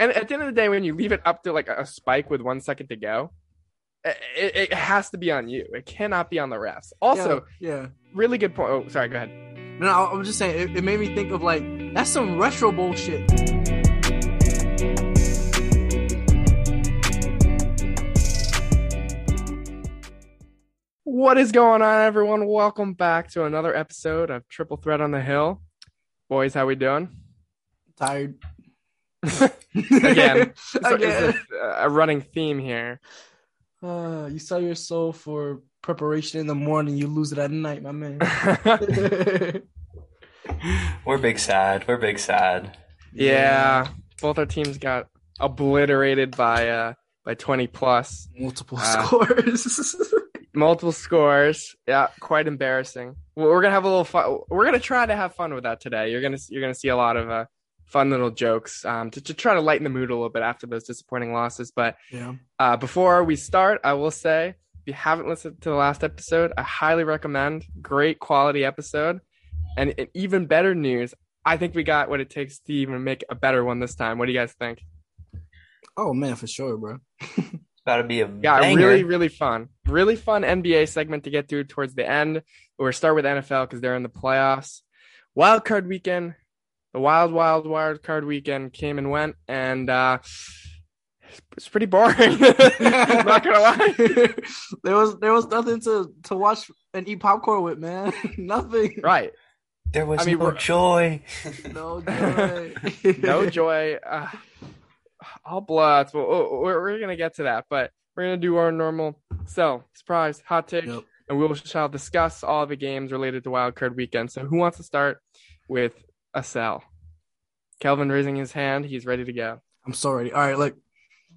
And at the end of the day, when you leave it up to like a spike with one second to go, it, it has to be on you. It cannot be on the refs. Also, yeah, yeah. really good point. Oh, sorry. Go ahead. No, I was just saying it, it made me think of like that's some retro bullshit. What is going on, everyone? Welcome back to another episode of Triple Threat on the Hill. Boys, how we doing? Tired. Again, so Again. it's a, a running theme here. Uh, you sell your soul for preparation in the morning, you lose it at night, my man. We're big sad. We're big sad. yeah, both our teams got obliterated by uh by 20 plus Multiple Uh, scores. multiple scores. Yeah, quite embarrassing. We're gonna have a little fun. We're gonna try to have fun with that today. You're gonna you're gonna see a lot of uh, fun little jokes um, to, to try to lighten the mood a little bit after those disappointing losses. But yeah. uh, before we start, I will say if you haven't listened to the last episode, I highly recommend. Great quality episode, and, and even better news. I think we got what it takes to even make a better one this time. What do you guys think? Oh man, for sure, bro. It's about to be a Yeah, banger. really, really fun. Really fun NBA segment to get through towards the end. We'll start with NFL because they're in the playoffs. Wild card weekend, the wild, wild, wild card weekend came and went, and uh, it's pretty boring. Not gonna lie. there was there was nothing to to watch and eat popcorn with, man. nothing. Right. There was I mean, no we're- joy. No joy. No joy. Uh, all bloods. Well, we're, we're gonna get to that, but we're gonna do our normal. So, surprise, hot take. Yep. and we shall discuss all the games related to Wild Card Weekend. So, who wants to start with a sell? Kelvin raising his hand. He's ready to go. I'm sorry. All right, look.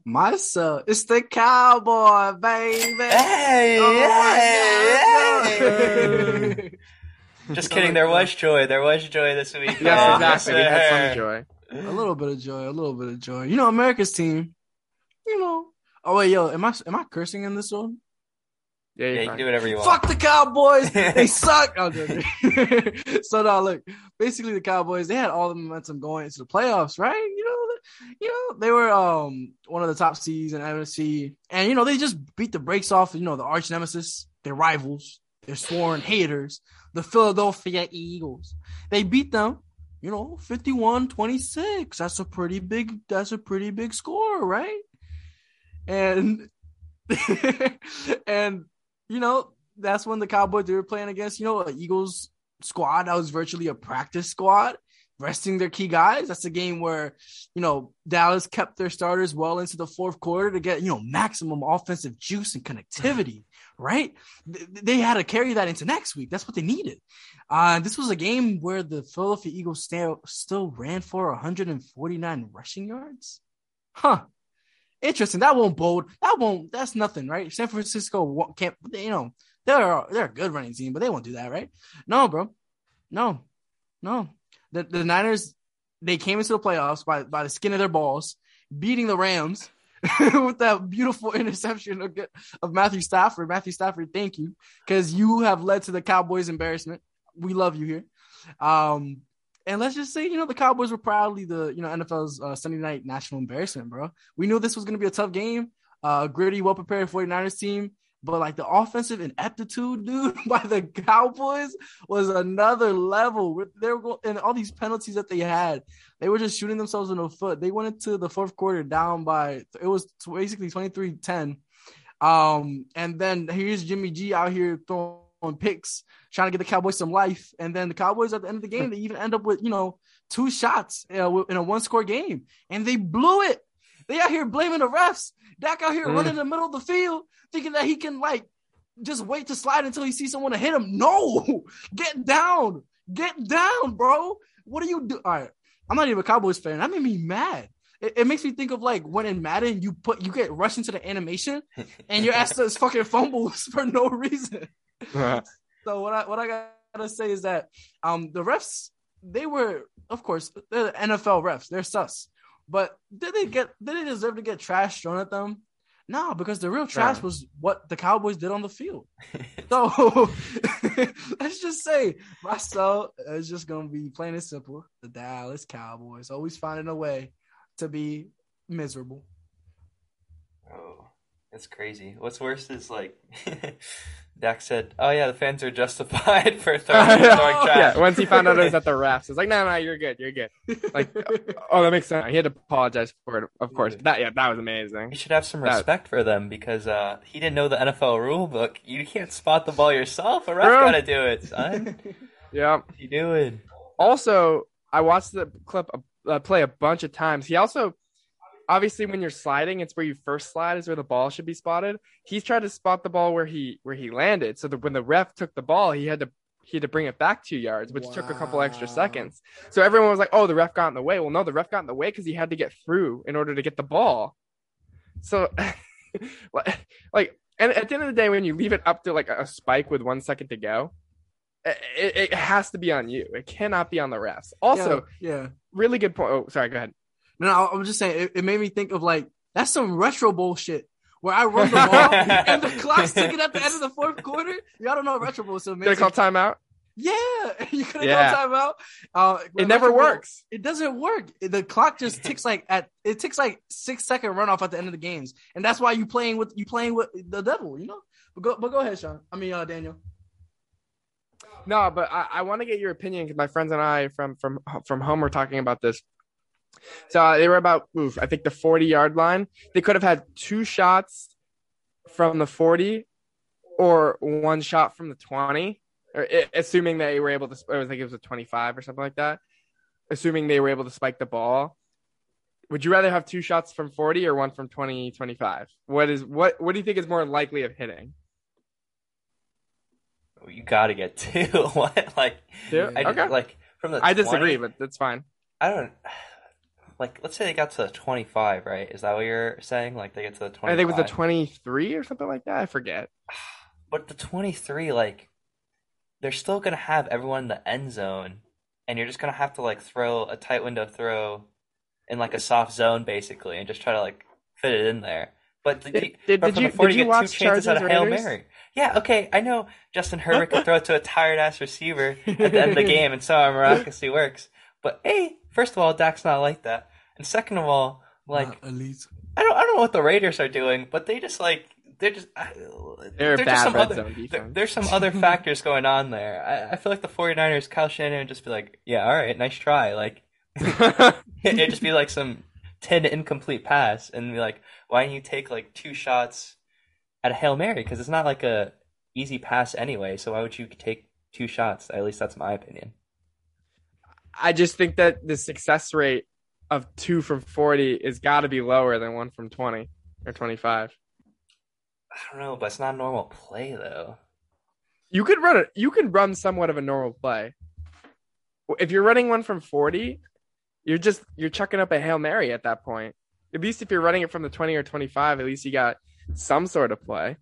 My Myself, it's the cowboy, baby. Hey, Oh, hey, hey. Just kidding. There was joy. There was joy this week. Yes, Oh, exactly. We had some joy. a little bit of joy, a little bit of joy. You know, America's team. You know. Oh wait, yo, am I am I cursing in this one? Yeah, you're Yeah, you can do whatever you want. Fuck the Cowboys. they suck. I'm joking. so now look, basically the Cowboys, they had all the momentum going into the playoffs, right? You know, you know, they were um one of the top seeds in NFC. And you know, they just beat the brakes off, you know, the arch nemesis, their rivals, their sworn haters, the Philadelphia Eagles. They beat them, you know, 51-26. That's a pretty big that's a pretty big score, right? And and you know, that's when the Cowboys they were playing against, you know, an Eagles squad that was virtually a practice squad, resting their key guys. That's a game where, you know, Dallas kept their starters well into the fourth quarter to get, you know, maximum offensive juice and connectivity, right? They had to carry that into next week. That's what they needed. Uh, this was a game where the Philadelphia Eagles still, still ran for 149 rushing yards. Huh. Interesting. That won't bold. That won't. That's nothing, right? San Francisco can't. You know, they're they're a good running team, but they won't do that, right? No, bro. No, no. The the Niners they came into the playoffs by by the skin of their balls, beating the Rams with that beautiful interception of, of Matthew Stafford. Matthew Stafford, thank you, because you have led to the Cowboys' embarrassment. We love you here. Um, and let's just say, you know, the Cowboys were proudly the, you know, NFL's uh, Sunday night national embarrassment, bro. We knew this was going to be a tough game. Uh, gritty, well prepared 49ers team. But like the offensive ineptitude, dude, by the Cowboys was another level. They were going, and all these penalties that they had, they were just shooting themselves in the foot. They went into the fourth quarter down by it was basically 23-10. Um, and then here's Jimmy G out here throwing picks, trying to get the Cowboys some life. And then the Cowboys at the end of the game, they even end up with you know two shots uh, in a one score game, and they blew it. They out here blaming the refs. Dak out here Mm. running in the middle of the field, thinking that he can like just wait to slide until he sees someone to hit him. No, get down, get down, bro. What are you do? All right, I'm not even a Cowboys fan. That made me mad. It, it makes me think of like when in Madden you put you get rushed into the animation and your ass does fucking fumbles for no reason. So what I what I gotta say is that um the refs they were of course they're the NFL refs they're sus, but did they get did they deserve to get trash thrown at them? No, because the real trash was what the Cowboys did on the field. So let's just say myself is just gonna be plain and simple. The Dallas Cowboys always finding a way to be miserable. Oh, that's crazy. What's worse is like Dak said, "Oh yeah, the fans are justified for throwing, throwing yeah, trash." once he found out it was at the refs, it's like, no, no, you're good, you're good. Like, oh, that makes sense. He had to apologize for it, of course. That, yeah, that was amazing. You should have some That- respect for them because uh, he didn't know the NFL rule book. You can't spot the ball yourself. A ref True. gotta do it, son. Yeah. What you doing? Also, I watched the clip uh, play a bunch of times. He also, obviously, when you're sliding, it's where you first slide is where the ball should be spotted. He's tried to spot the ball where he where he landed. So that when the ref took the ball, he had to he had to bring it back two yards, which took a couple extra seconds. So everyone was like, "Oh, the ref got in the way." Well, no, the ref got in the way because he had to get through in order to get the ball. So, like- like, and at the end of the day, when you leave it up to like a spike with one second to go, it, it has to be on you. It cannot be on the refs. Also, yeah. yeah. really good point. Oh, sorry. Go ahead. No, no, I'm just saying it, it made me think of like that's some retro bullshit where I run the ball and the clock's ticking at the end of the fourth quarter. Y'all don't know what Retro Bowl, so Did call timeout? yeah, you could have Yeah. called timeout. Uh, It never retro bull- works. It doesn't work. The clock just ticks like at it ticks like six second runoff at the end of the games, and that's why you playing with you playing with the devil, you know. But go, but go ahead, Sean. I mean, uh, Daniel. No, but I, I want to get your opinion because my friends and I from from from home were talking about this. So uh, they were about, oof, I think the 40 yard line. They could have had two shots from the 40 or one shot from the 20, or assuming they were able to, I think it was a 25 or something like that. Assuming they were able to spike the ball. Would you rather have two shots from 40 or one from 20, 25? What is what what do you think is more likely of hitting? You gotta get two. what? Like, Two? I okay. like from the. I disagree, 20 but that's fine. I don't. Like, let's say they got to the twenty-five, right? Is that what you're saying? Like, they get to the twenty-five. I think it was the 23 or something like that. I forget. But the 23, like, they're still going to have everyone in the end zone, and you're just going to have to, like, throw a tight window throw in, like, a soft zone, basically, and just try to, like, fit it in there. But did, Did- you, did- but did you- 40, did you get watch two chances a Chargers Hail Mary. Yeah, okay, I know Justin Herbert can throw it to a tired-ass receiver at the end of the game, and so it miraculously works. But, hey, first of all, Dak's not like that. And second of all, like, Not elite. I don't I don't know what the Raiders are doing, but they just like they're just I- They're a just some red other zone there- there's some other factors going on there. I, I feel like the 49ers, Kyle Shanahan would just be like, yeah, all right, nice try. Like it'd just be like some 10 incomplete pass and be like, why don't you take like two shots at a Hail Mary? Because it's not like a easy pass anyway, so why would you take two shots? At least that's my opinion. I just think that the success rate of two from 40 is got to be lower than one from 20 or 25. I don't know, but it's not a normal play though. You could run it. You could run somewhat of a normal play. If you're running one from 40, you're just you're chucking up a hail mary at that point. At least if you're running it from the 20 or 25, at least you got some sort of play.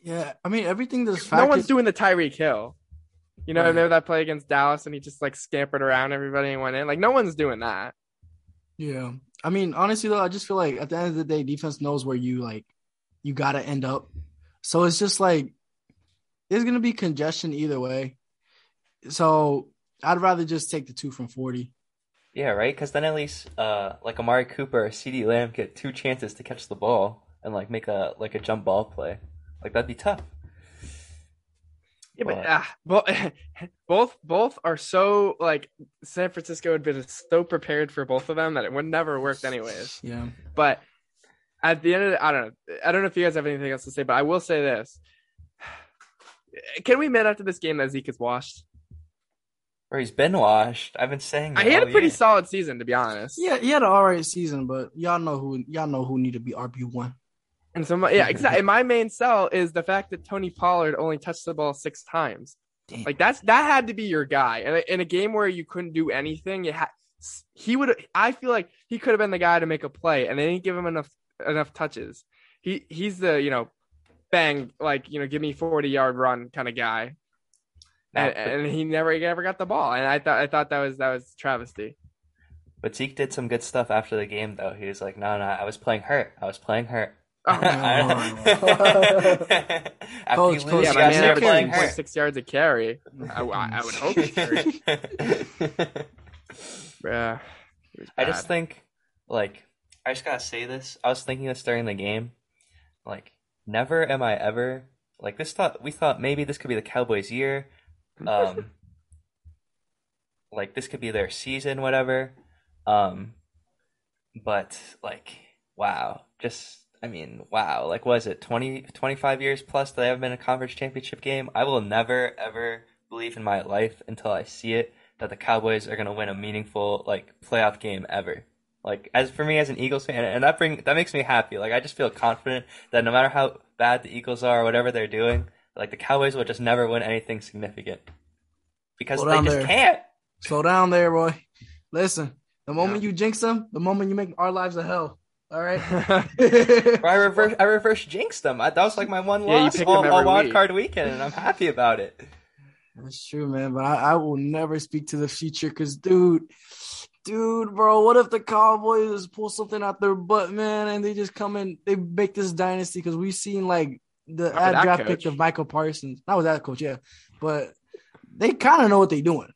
Yeah, I mean everything that's no one's factors- doing the Tyreek Hill. You know, Right. remember that play against Dallas and he just like scampered around everybody and went in. Like no one's doing that. Yeah. I mean, honestly though, I just feel like at the end of the day, defense knows where you like you gotta end up. So it's just like there's gonna be congestion either way. So I'd rather just take the two from forty. Yeah, right. Because then at least, uh, like Amari Cooper or CeeDee Lamb get two chances to catch the ball and like make a like a jump ball play. Like that'd be tough. Yeah, but But- ah, both, both both are so like San Francisco had been so prepared for both of them that it would never worked anyways. Yeah. But at the end of the, I don't know. I don't know if you guys have anything else to say, but I will say this. Can we admit after this game that Zeke is washed? Or he's been washed. I've been saying. I that he had a pretty year. solid season, to be honest. Yeah, he had an alright season, but y'all know who y'all know who need to be RB one. And so, my, yeah, exactly. My main sell is the fact that Tony Pollard only touched the ball six times. Damn. Like that's that had to be your guy. And in a game where you couldn't do anything, you had he would. I feel like he could have been the guy to make a play, and they didn't give him enough enough touches. He he's the you know, bang like you know, give me forty yard run kind of guy, and, and he never he never got the ball. And I thought I thought that was that was travesty. but Zeke did some good stuff after the game, though. He was like, "No, no, I was playing hurt. I was playing hurt." Oh, After Coach, you coach, lose, yeah, you my man start averaged playing 2.6 hurt. yards a carry. I, I, I would hope. he carried. Yeah, I just think, like, I just gotta say this. I was thinking this during the game. Like, never am I ever like this. Thought we thought maybe this could be the Cowboys' year. Um, like this could be their season, whatever. Um, but like, wow, just I mean, wow. Like, was it 20, 25 years plus that I haven't been a conference championship game? I will never ever believe in my life until I see it that the Cowboys are gonna win a meaningful like playoff game ever. Like as for me as an Eagles fan, and that bring that makes me happy. Like I just feel confident that no matter how bad the Eagles are or whatever they're doing, like the Cowboys will just never win anything significant because Slow they just there. can't. Slow down there, Roy. Listen, the moment you jinx them, the moment you make our lives a hell. All right. I reverse I reverse jinxed them. I, that was like my one Yeah, you loss pick all, all wild week. card weekend, and I'm happy about it. That's true, man. But I, I will never speak to the future because, dude, dude, bro, what if the Cowboys pull something out their butt, man, and they just come in, they make this dynasty? Because we've seen like the ad draft coach. pick of Micah Parsons. Not with that coach, yeah, but they kind of know what they're doing.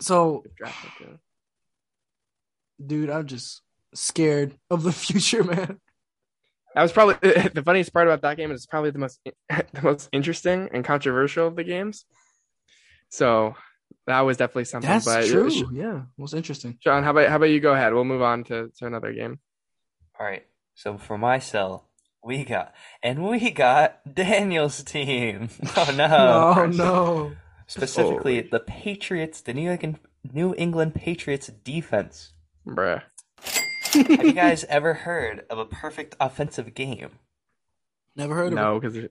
So, dude, I'm just scared of the future, man. That was probably the funniest part about that game. Is it's probably the most the most interesting and controversial of the games. So that was definitely something. That's but true. Sh- yeah, most interesting. Sean, how about how about you go ahead? We'll move on to, to another game. All right. So for my sell, we got and we got Daniel's team. Oh no. oh no. Specifically, the Patriots, the New England New England Patriots defense. Bruh. Have you guys ever heard of a perfect offensive game? Never heard of it. No, because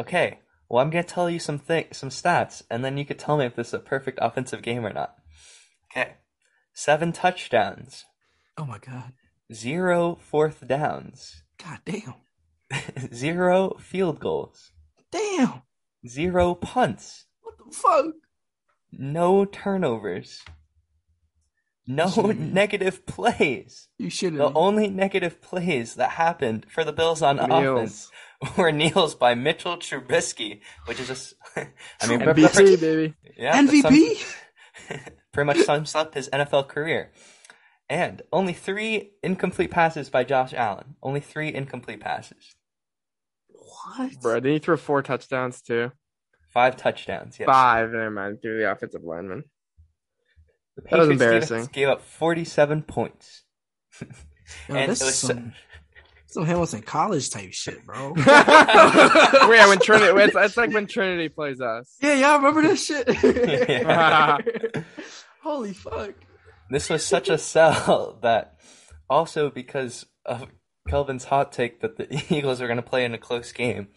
Okay. Well, I'm gonna tell you some th- some stats, and then you could tell me if this is a perfect offensive game or not. Okay. Seven touchdowns, Oh my god. zero fourth downs, God damn. zero field goals, Damn. zero punts, What the fuck? no turnovers, no Jeez. negative plays. You should The only negative plays that happened for the Bills on offense were kneels by Mitchell Trubisky, which is just, I mean, Trubisky. perfect- MVP, baby. yeah, that sums- MVP? pretty much sums up his NFL career. And only three incomplete passes by Josh Allen. Only three incomplete passes. What? Bro, did he throw four touchdowns too? Five touchdowns. Yes. Five, never mind, through the offensive lineman. The That was embarrassing. Gave up 47 points. Yo, and this it is was so- some, some Hamilton College type shit, bro. yeah, when Trinity, it's, it's like when Trinity plays us. yeah, y'all remember this shit? Yeah. Holy fuck. This was such a sell that also because of Kelvin's hot take that the Eagles are going to play in a close game.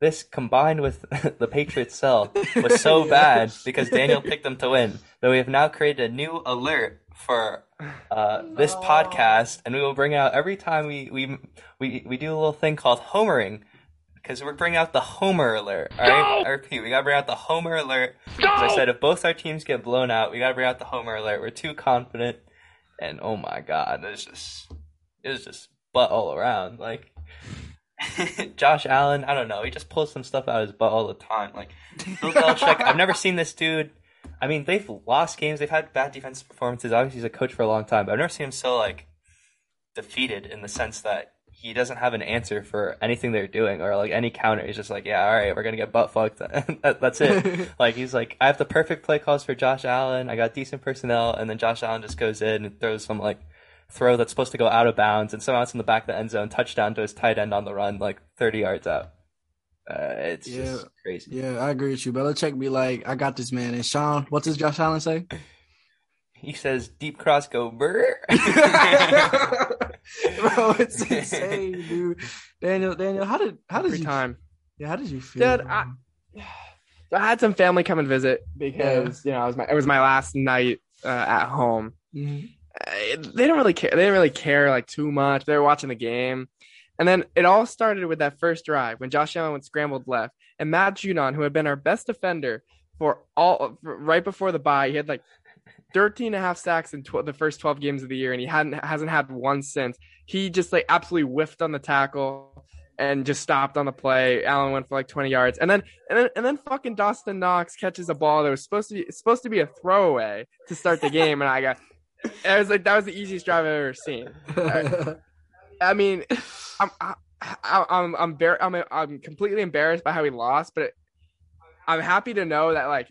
This combined with the Patriots sell was so bad because Daniel picked them to win that we have now created a new alert for uh, this No. podcast, and we will bring out every time we we we, we do a little thing called homering because we're bringing out the Homer alert. All right, I repeat, we gotta bring out the Homer alert. As I said, if both our teams get blown out, we gotta bring out the Homer alert. We're too confident, and oh my god, it's just it was just butt all around. Like Josh Allen, I don't know, he just pulls some stuff out of his butt all the time. Like Bill Belichick, I've never seen this dude. I mean, they've lost games, they've had bad defensive performances. Obviously, he's a coach for a long time, but I've never seen him so like defeated in the sense that he doesn't have an answer for anything they're doing or like any counter. He's just like, yeah, all right, we're gonna get butt fucked. that, that's it. like he's like, I have the perfect play calls for Josh Allen. I got decent personnel, and then Josh Allen just goes in and throws some like throw that's supposed to go out of bounds, and somehow it's in the back of the end zone, touchdown to his tight end on the run, like thirty yards out. Uh, it's Yeah. just crazy. Yeah, I agree with you. Belichick be like, I got this man. And Sean, what does Josh Allen say? He says, "Deep cross, go burr." Bro, it's insane, dude. Daniel, Daniel, how did how did Every you time. Yeah, how did you feel? Dude. I- So I had some family come and visit because you know it was my it was my last night uh, at home. Mhm. They don't really care. They didn't really care like too much. They were watching the game, and then it all started with that first drive when Josh Allen went scrambled left, and Matt Judon, who had been our best defender for all for, right before the bye, he had like 13 and a half sacks in tw- the first 12 games of the year, and he hadn't hasn't had one since. He just like absolutely whiffed on the tackle and just stopped on the play. Allen went for like 20 yards, and then and then and then fucking Dawson Knox catches a ball that was supposed to be supposed to be a throwaway to start the game, and I got it was like that was the easiest drive I've ever seen. I mean, I'm I, I'm I'm bar- I'm I'm completely embarrassed by how we lost, but I'm happy to know that like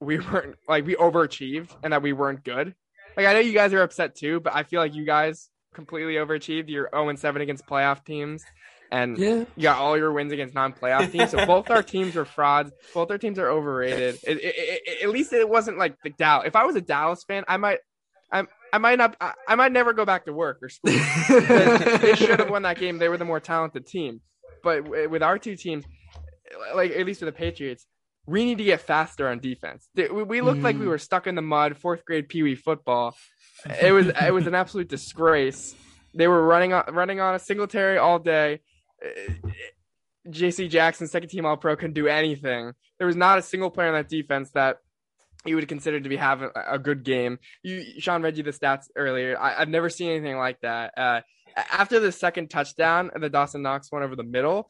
we weren't like we overachieved and that we weren't good. Like I know you guys are upset too, but I feel like you guys completely overachieved. You're 0 and 7 against playoff teams, and yeah. you got all your wins against non-playoff teams. So both our teams were frauds. Both our teams are overrated. It, it, it, at least it wasn't like the Dallas. If I was a Dallas fan, I might, I, I might not, I, I might never go back to work or school. they should have won that game. They were the more talented team. But with our two teams, like at least with the Patriots, we need to get faster on defense. We, we looked mm. like we were stuck in the mud, fourth grade pee wee football. It was it was an absolute disgrace. They were running on running on a Singletary all day. J.C. Jackson, second team All Pro, couldn't do anything. There was not a single player on that defense that you would consider to be having a good game. You, Sean read you the stats earlier. I, have never seen anything like that. Uh, after the second touchdown, the Dawson Knox one over the middle,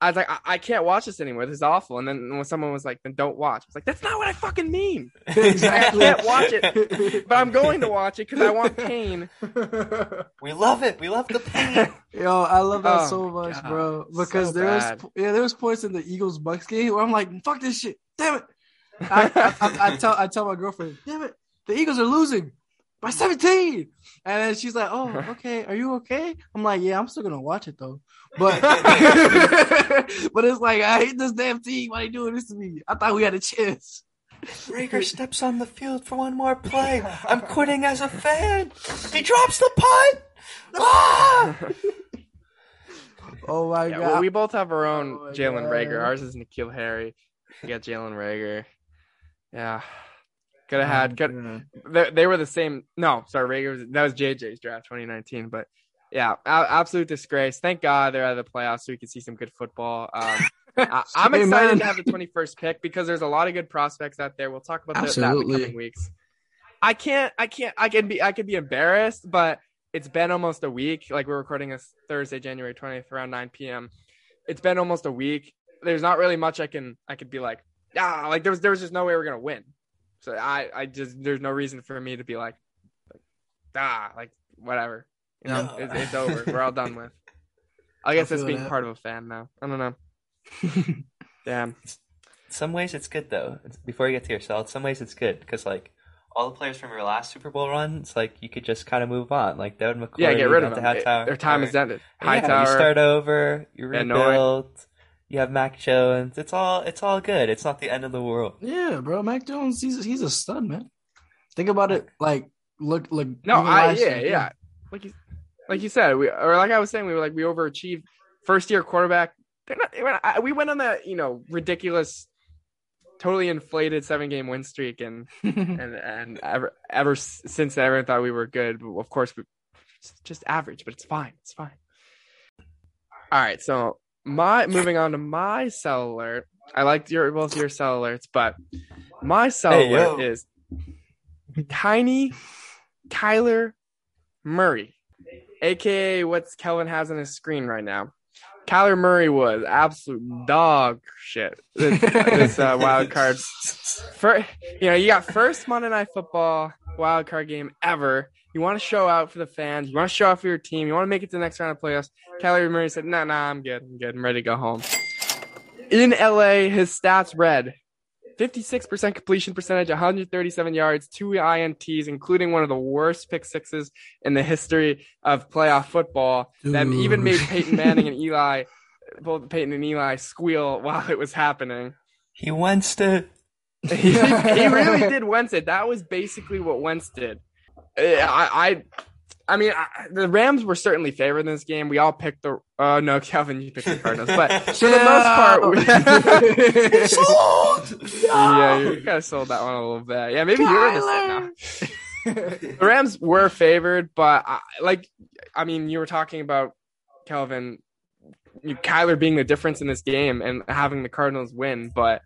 I was like, I-, I, can't watch this anymore. This is awful. And then when someone was like, then don't watch, I was like, that's not what I fucking mean. Exactly. I can't watch it, but I'm going to watch it because I want pain. We love it. We love the pain. Yo, I love that oh, so much, God. bro. Because so there was yeah, there was points in the Eagles Bucks game where I'm like, fuck this shit. Damn it. I, I, I, I tell I tell my girlfriend, damn it, the Eagles are losing by 17. And then she's like, Oh, okay, are you okay? I'm like, Yeah, I'm still gonna watch it though. But but it's like I hate this damn team. Why are they doing this to me? I thought we had a chance. Reagor steps on the field for one more play. I'm quitting as a fan. He drops the punt. Ah! oh my yeah, god. Well, we both have our own oh Jalen Reagor. Ours is N'Keal Harry. We got Jalen Reagor. Yeah. Could have had. Could, they, they, were the same. No, sorry, Reagor was, that was JJ's draft 2019. But yeah, absolute disgrace. Thank God they're out of the playoffs so we can see some good football. Um, I, am excited to have the 21st pick because there's a lot of good prospects out there. We'll talk about the, that in the coming weeks. I can't. I can't. I can be. I could be embarrassed, but it's been almost a week. Like we're recording this Thursday, January 20th, around 9 p.m. It's been almost a week. There's not really much I can. I could be like, ah, like there was. There was just no way we're gonna win. So I. I just. There's no reason for me to be like, like ah, like whatever. You know, no. it's, it's over. We're all done with. I guess that's being that. part of a fan now. I don't know. Damn. Some ways it's good though. Before you get to yourself, some ways it's good because like all the players from your last Super Bowl run, it's like you could just kind of move on. Like Devin McCourty, yeah, get rid of them. Hightower, Their time or, is ended. Hightower, yeah, you start over. You rebuild. You have Mac Jones. It's all it's all good. It's not the end of the world. Yeah, bro. Mac Jones, he's he's a stud, man. Think about it. Like look, look. No, I yeah, year. yeah. Like you, like you said, we or like I was saying, we were like we overachieved. First year quarterback. Not, we went on that you know ridiculous, totally inflated seven game win streak, and and and ever ever since everyone thought we were good. Of course, we just average, but it's fine. It's fine. All right, so my moving on to my sell alert. I liked your both your sell alerts, but my sell hey, alert yo. is tiny Kyler Murray aka what's Kelvin has on his screen right now. Kyler Murray was absolute dog shit this, this uh, wild card. For, you know, you got first Monday Night Football wild card game ever. You want to show out for the fans. You want to show out for your team. You want to make it to the next round of playoffs. Kyler Murray said, "Nah, nah, I'm good. I'm good. I'm ready to go home." In LA, his stats read 56% completion percentage, 137 yards, two INTs, including one of the worst pick sixes in the history of playoff football Ooh. that even made Peyton Manning and Eli, both Peyton and Eli, squeal while it was happening. He Wentz it. he, he really did Wentz it. That was basically what Wentz did. I, I I mean, I, the Rams were certainly favored in this game. We all picked the. Uh, no, Kelvin, you picked the Cardinals, but for the most part, sold. yeah, you kind of sold that one a little bit. Yeah, maybe you're in this. the Rams were favored, but I, like, I mean, you were talking about Kelvin, you, Kyler being the difference in this game and having the Cardinals win, but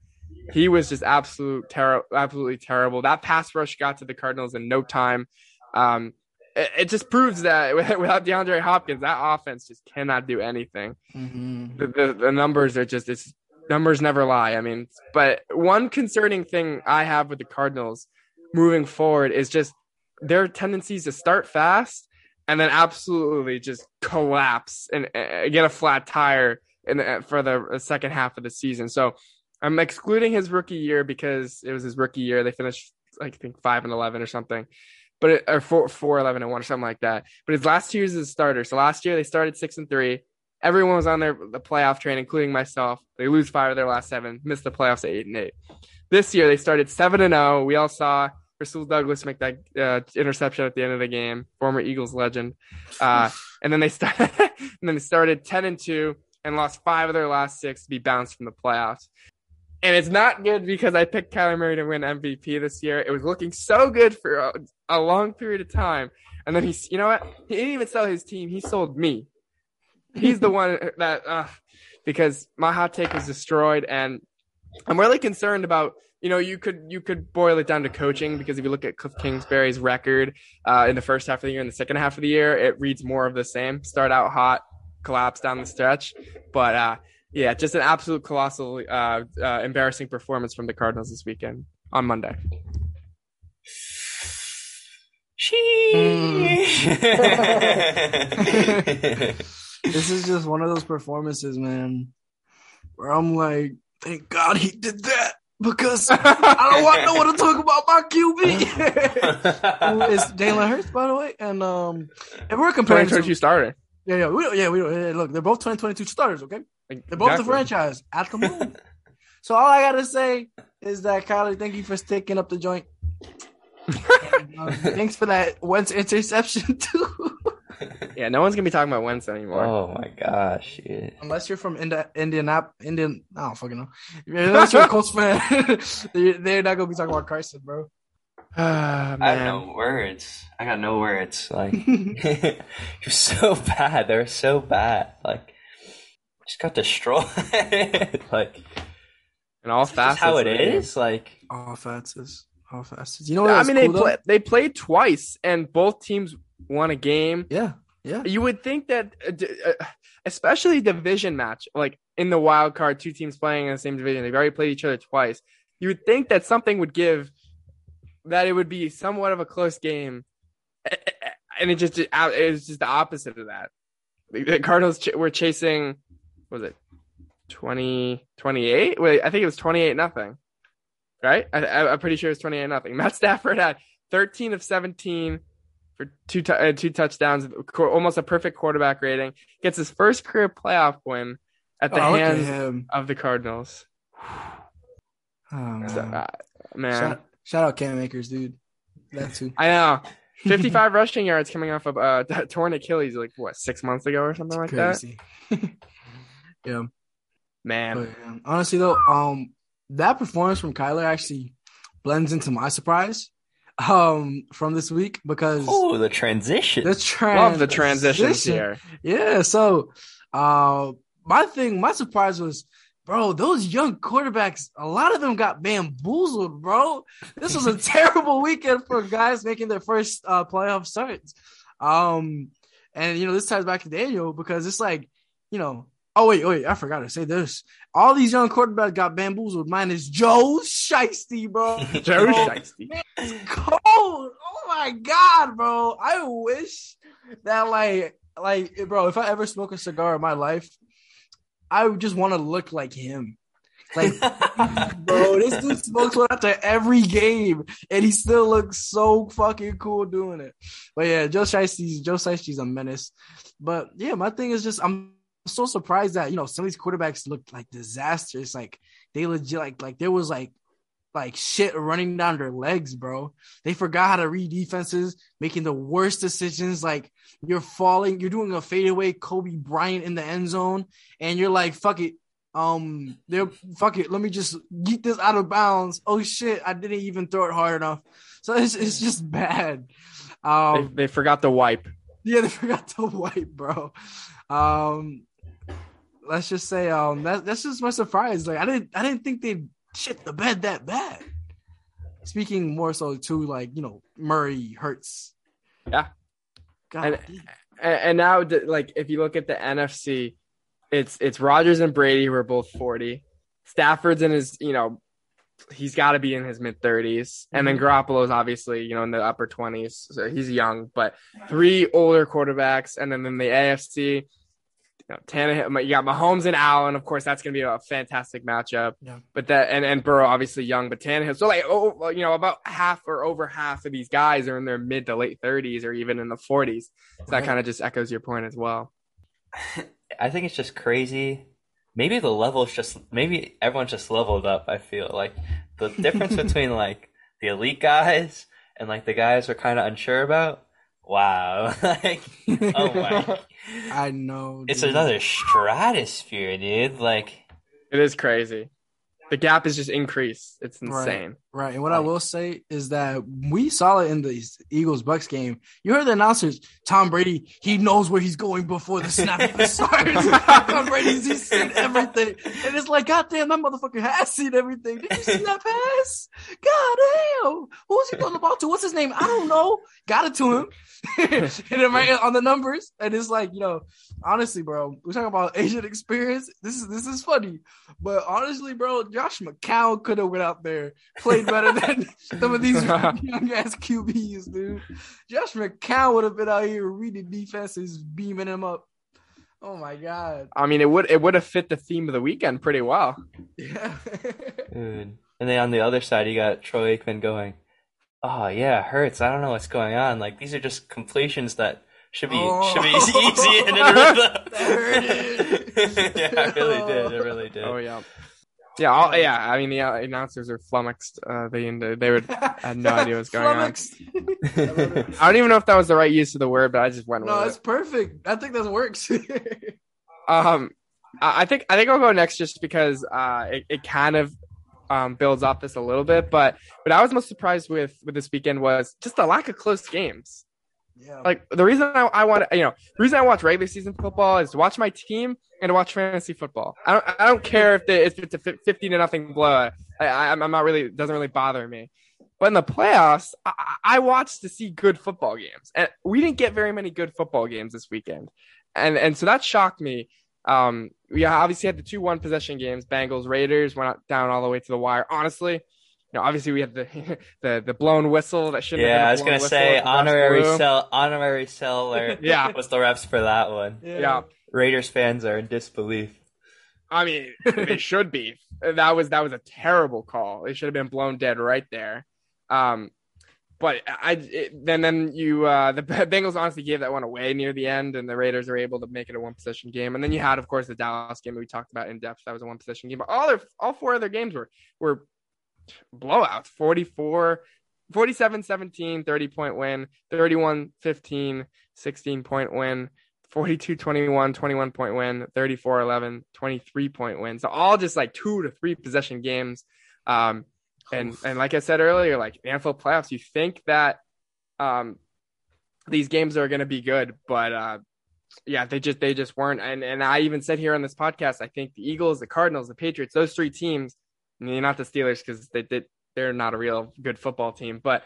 he was just absolute terrible, absolutely terrible. That pass rush got to the Cardinals in no time. Um, it, just proves that without DeAndre Hopkins, that offense just cannot do anything. Mm-hmm. The, the, the numbers are just it's numbers never lie. I mean, but one concerning thing I have with the Cardinals moving forward is just their tendencies to start fast and then absolutely just collapse and uh, get a flat tire in the, for the second half of the season. So I'm excluding his rookie year because it was his rookie year. They finished, like, I think, five and eleven or something, but it, or four, four, 11 and one or something like that. But his last two years as a starter. So last year they started six and three. Everyone was on their the playoff train, including myself. They lose five of their last seven, missed the playoffs at eight and eight. This year they started seven and zero. We all saw Rasul Douglas make that uh, interception at the end of the game, former Eagles legend. Uh, and then they started, and then they started ten and two and lost five of their last six to be bounced from the playoffs. And it's not good because I picked Kyler Murray to win MVP this year. It was looking so good for a, a long period of time. And then he's, you know what? He didn't even sell his team. He sold me. He's the one that, uh, because my hot take was destroyed. And I'm really concerned about, you know, you could, you could boil it down to coaching because if you look at Cliff Kingsbury's record, uh, in the first half of the year and the second half of the year, it reads more of the same. Start out hot, collapse down the stretch. But, uh, yeah, just an absolute colossal, uh, uh, embarrassing performance from the Cardinals this weekend on Monday. this is just one of those performances, man, where I'm like, thank God he did that because I don't want no one to talk about my QB. it's Jalen Hurts, by the way, and um, if we're comparing, 2022 starter. Yeah, yeah, we yeah, we. Yeah, look, they're both 2022 starters. Okay, they're both the franchise at the moment. so all I gotta say is that Kyler, thank you for sticking up the joint. and, uh, thanks for that Wentz interception too. yeah, no one's gonna be talking about Wentz anymore. Oh my gosh, dude. Unless you're from Indi- Indianap, Indian, I don't fucking know. Unless you're a Colts fan, they're, they're not gonna be talking about Carson, bro. Ah, I have no words. I got no words. Like you're so bad. They're so bad. Like just got destroyed. like and all that's facets. how it of is. Like All offenses, all offenses. You know what? I mean, cool, they play, they played twice, and both teams won a game. Yeah, yeah. You would think that, uh, d- uh, especially division match, like in the wild card, two teams playing in the same division, they've already played each other twice. You would think that something would give that it would be somewhat of a close game, and it just it was just the opposite of that. The Cardinals ch- were chasing, what was it 20, 28? Wait, I think it was twenty eight nothing. Right, I, I'm pretty sure it was twenty eight nothing. Matt Stafford had thirteen of seventeen for two t- uh, two touchdowns, almost a perfect quarterback rating. Gets his first career playoff win at the Oh, hands of the Cardinals. Oh, man. So, uh, man, Shout, shout out Cam Akers, dude. That too. I know. 55 rushing yards coming off of uh, a torn Achilles like what six months ago or something like that. Crazy. yeah. Man, But, yeah, honestly though, um, that performance from Kyler actually blends into my surprise, um, from this week because oh, the transition. the trans- love the transitions here. Yeah. So, uh, my thing, my surprise was, bro, those young quarterbacks, a lot of them got bamboozled, bro. This was a terrible weekend for guys making their first uh, playoff starts. Um, and you know, this ties back to Daniel because it's like, you know, oh wait, wait, I forgot to say this. All these young quarterbacks got bamboozled. Mine is Joe Shiesty, bro. Joe Bro, Shiesty. it's cold. Oh my god, bro. I wish that like like bro, if I ever smoke a cigar in my life, I just want to look like him. Like bro, this dude smokes one after every game and he still looks so fucking cool doing it. But yeah, Joe Shiesty's Joe Shiesty's a menace. But yeah, my thing is just I'm so surprised that you know some of these quarterbacks looked like disasters. Like they legit like like there was like like shit running down their legs, bro. They forgot how to read defenses, making the worst decisions. Like you're falling, you're doing a fadeaway Kobe Bryant in the end zone, and you're like, fuck it. Um, they're fuck it. Let me just get this out of bounds. Oh shit, I didn't even throw it hard enough. So it's it's just bad. They, Um, they forgot to wipe. yeah, they forgot to wipe, bro. Um, let's just say, um, that that's just my surprise. Like, I didn't, I didn't think they'd shit the bed that bad. Speaking more so to like, you know, Murray hurts. Yeah. God, And- And, now, like, if you look at the NFC, it's it's Rodgers and Brady who are both 40. Stafford's in his, you know, he's got to be in his mid 30s. And then mm-hmm. Garoppolo's obviously, you know, in the upper 20s. So he's young, but three older quarterbacks. And then in the AFC, know, Tannehill, you got Mahomes and Allen. Of course, that's going to be a fantastic matchup. Yeah. But that, and, and Burrow, obviously young, but Tannehill. So, like, oh, you know, about half or over half of these guys are in their mid to late 30s or even in the 40s. So that kind of just echoes your point as well. I think it's just crazy. Maybe the level's just maybe everyone's just leveled up. I feel like the difference between like the elite guys and like the guys we're kind of unsure about. Wow, like oh my, I know. it's dude. another stratosphere, dude. Like It is crazy. The gap is just increased. It's insane. Right. And what I will say is that we saw it in the Eagles Bucks game. You heard the announcers, Tom Brady, he knows where he's going before the snap even starts. Tom Brady's he's seen everything. And it's like, God damn, that motherfucker has seen everything. Did you see that pass? God damn. Who's he throwing the ball to? What's his name? I don't know. Got it to him. and then right on the numbers. And it's like, you know, honestly, bro, we're talking about Asian experience. This is this is funny. But honestly, bro, Josh McCown could have went out there, played better than some of these young ass QBs, dude. Josh McCown would have been out here reading defenses, beaming him up. Oh my god. I mean, it would it would have fit the theme of the weekend pretty well. Yeah. Dude. And then on the other side, you got Troy Aikman going, "Oh yeah, hurts. I don't know what's going on. Like these are just completions that should be oh. should be Oh. easy." And it That hurted. yeah, it really did. It really oh, did. Oh yeah, yeah, all, yeah. I mean, the uh, announcers are flummoxed. Uh, they they would had no idea what's going on. Flummoxed. I don't even know if that was the right use of the word, but I just went with it. no, with it's it. perfect. I think that works. Um, I I think I think I'll go next just because uh, it, it kind of um builds off this a little bit. But what I was most surprised with with this weekend was just the lack of close games. Yeah. Like the reason I, I want to, you know, the reason I watch regular season football is to watch my team and to watch fantasy football. I don't, I don't care if, the, if it's a fif- fifty to nothing blowout. I, I, I'm not really, it doesn't really bother me. But in the playoffs, I, I watched to see good football games, and we didn't get very many good football games this weekend, and and so that shocked me. Um, we obviously had the two one possession games, Bengals Raiders went down all the way to the wire. Honestly, know, obviously we have the the the blown whistle that shouldn't. Yeah, I have was been a gonna say. The refs honorary blew. sell honorary seller Yeah. was the refs for that one. Yeah. Raiders fans are in disbelief. I mean, they should be. That was that was a terrible call. It should have been blown dead right there. Um, but I it, then then you uh, the Bengals honestly gave that one away near the end, and the Raiders are able to make it a one possession game. And then you had, of course, the Dallas game we talked about in depth. That was a one possession game. But all their all four other games were were blowouts 44 47 17 30 point win. 31 15 16 point win. 42 21 21 point win. 34 11 23 point win. So all just like two to three possession games. Um and and like i said earlier like the nfl playoffs you think that um these games are going to be good but uh yeah they just they just weren't. And and i even said here on this podcast i think the eagles the cardinals the patriots those three teams I mean, not the steelers because they did they're not a real good football team but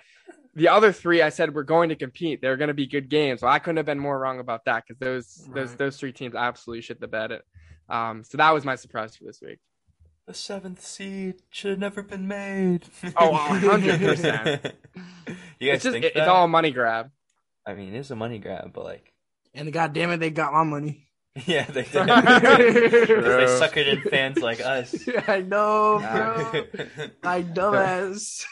the other three I said were going to compete. They're going to be good games. Well, I couldn't have been more wrong about that because those those Right. those three teams absolutely shit the bed. It. Um, so that was my surprise for this week. The seventh seed should have never been made. Oh, 100%. You guys It's just think it- it's all a money grab. I mean, it's a money grab, but like, and goddamn it, they got my money. yeah, they did. True. they suckered in fans like us. I know, bro. I dumbass.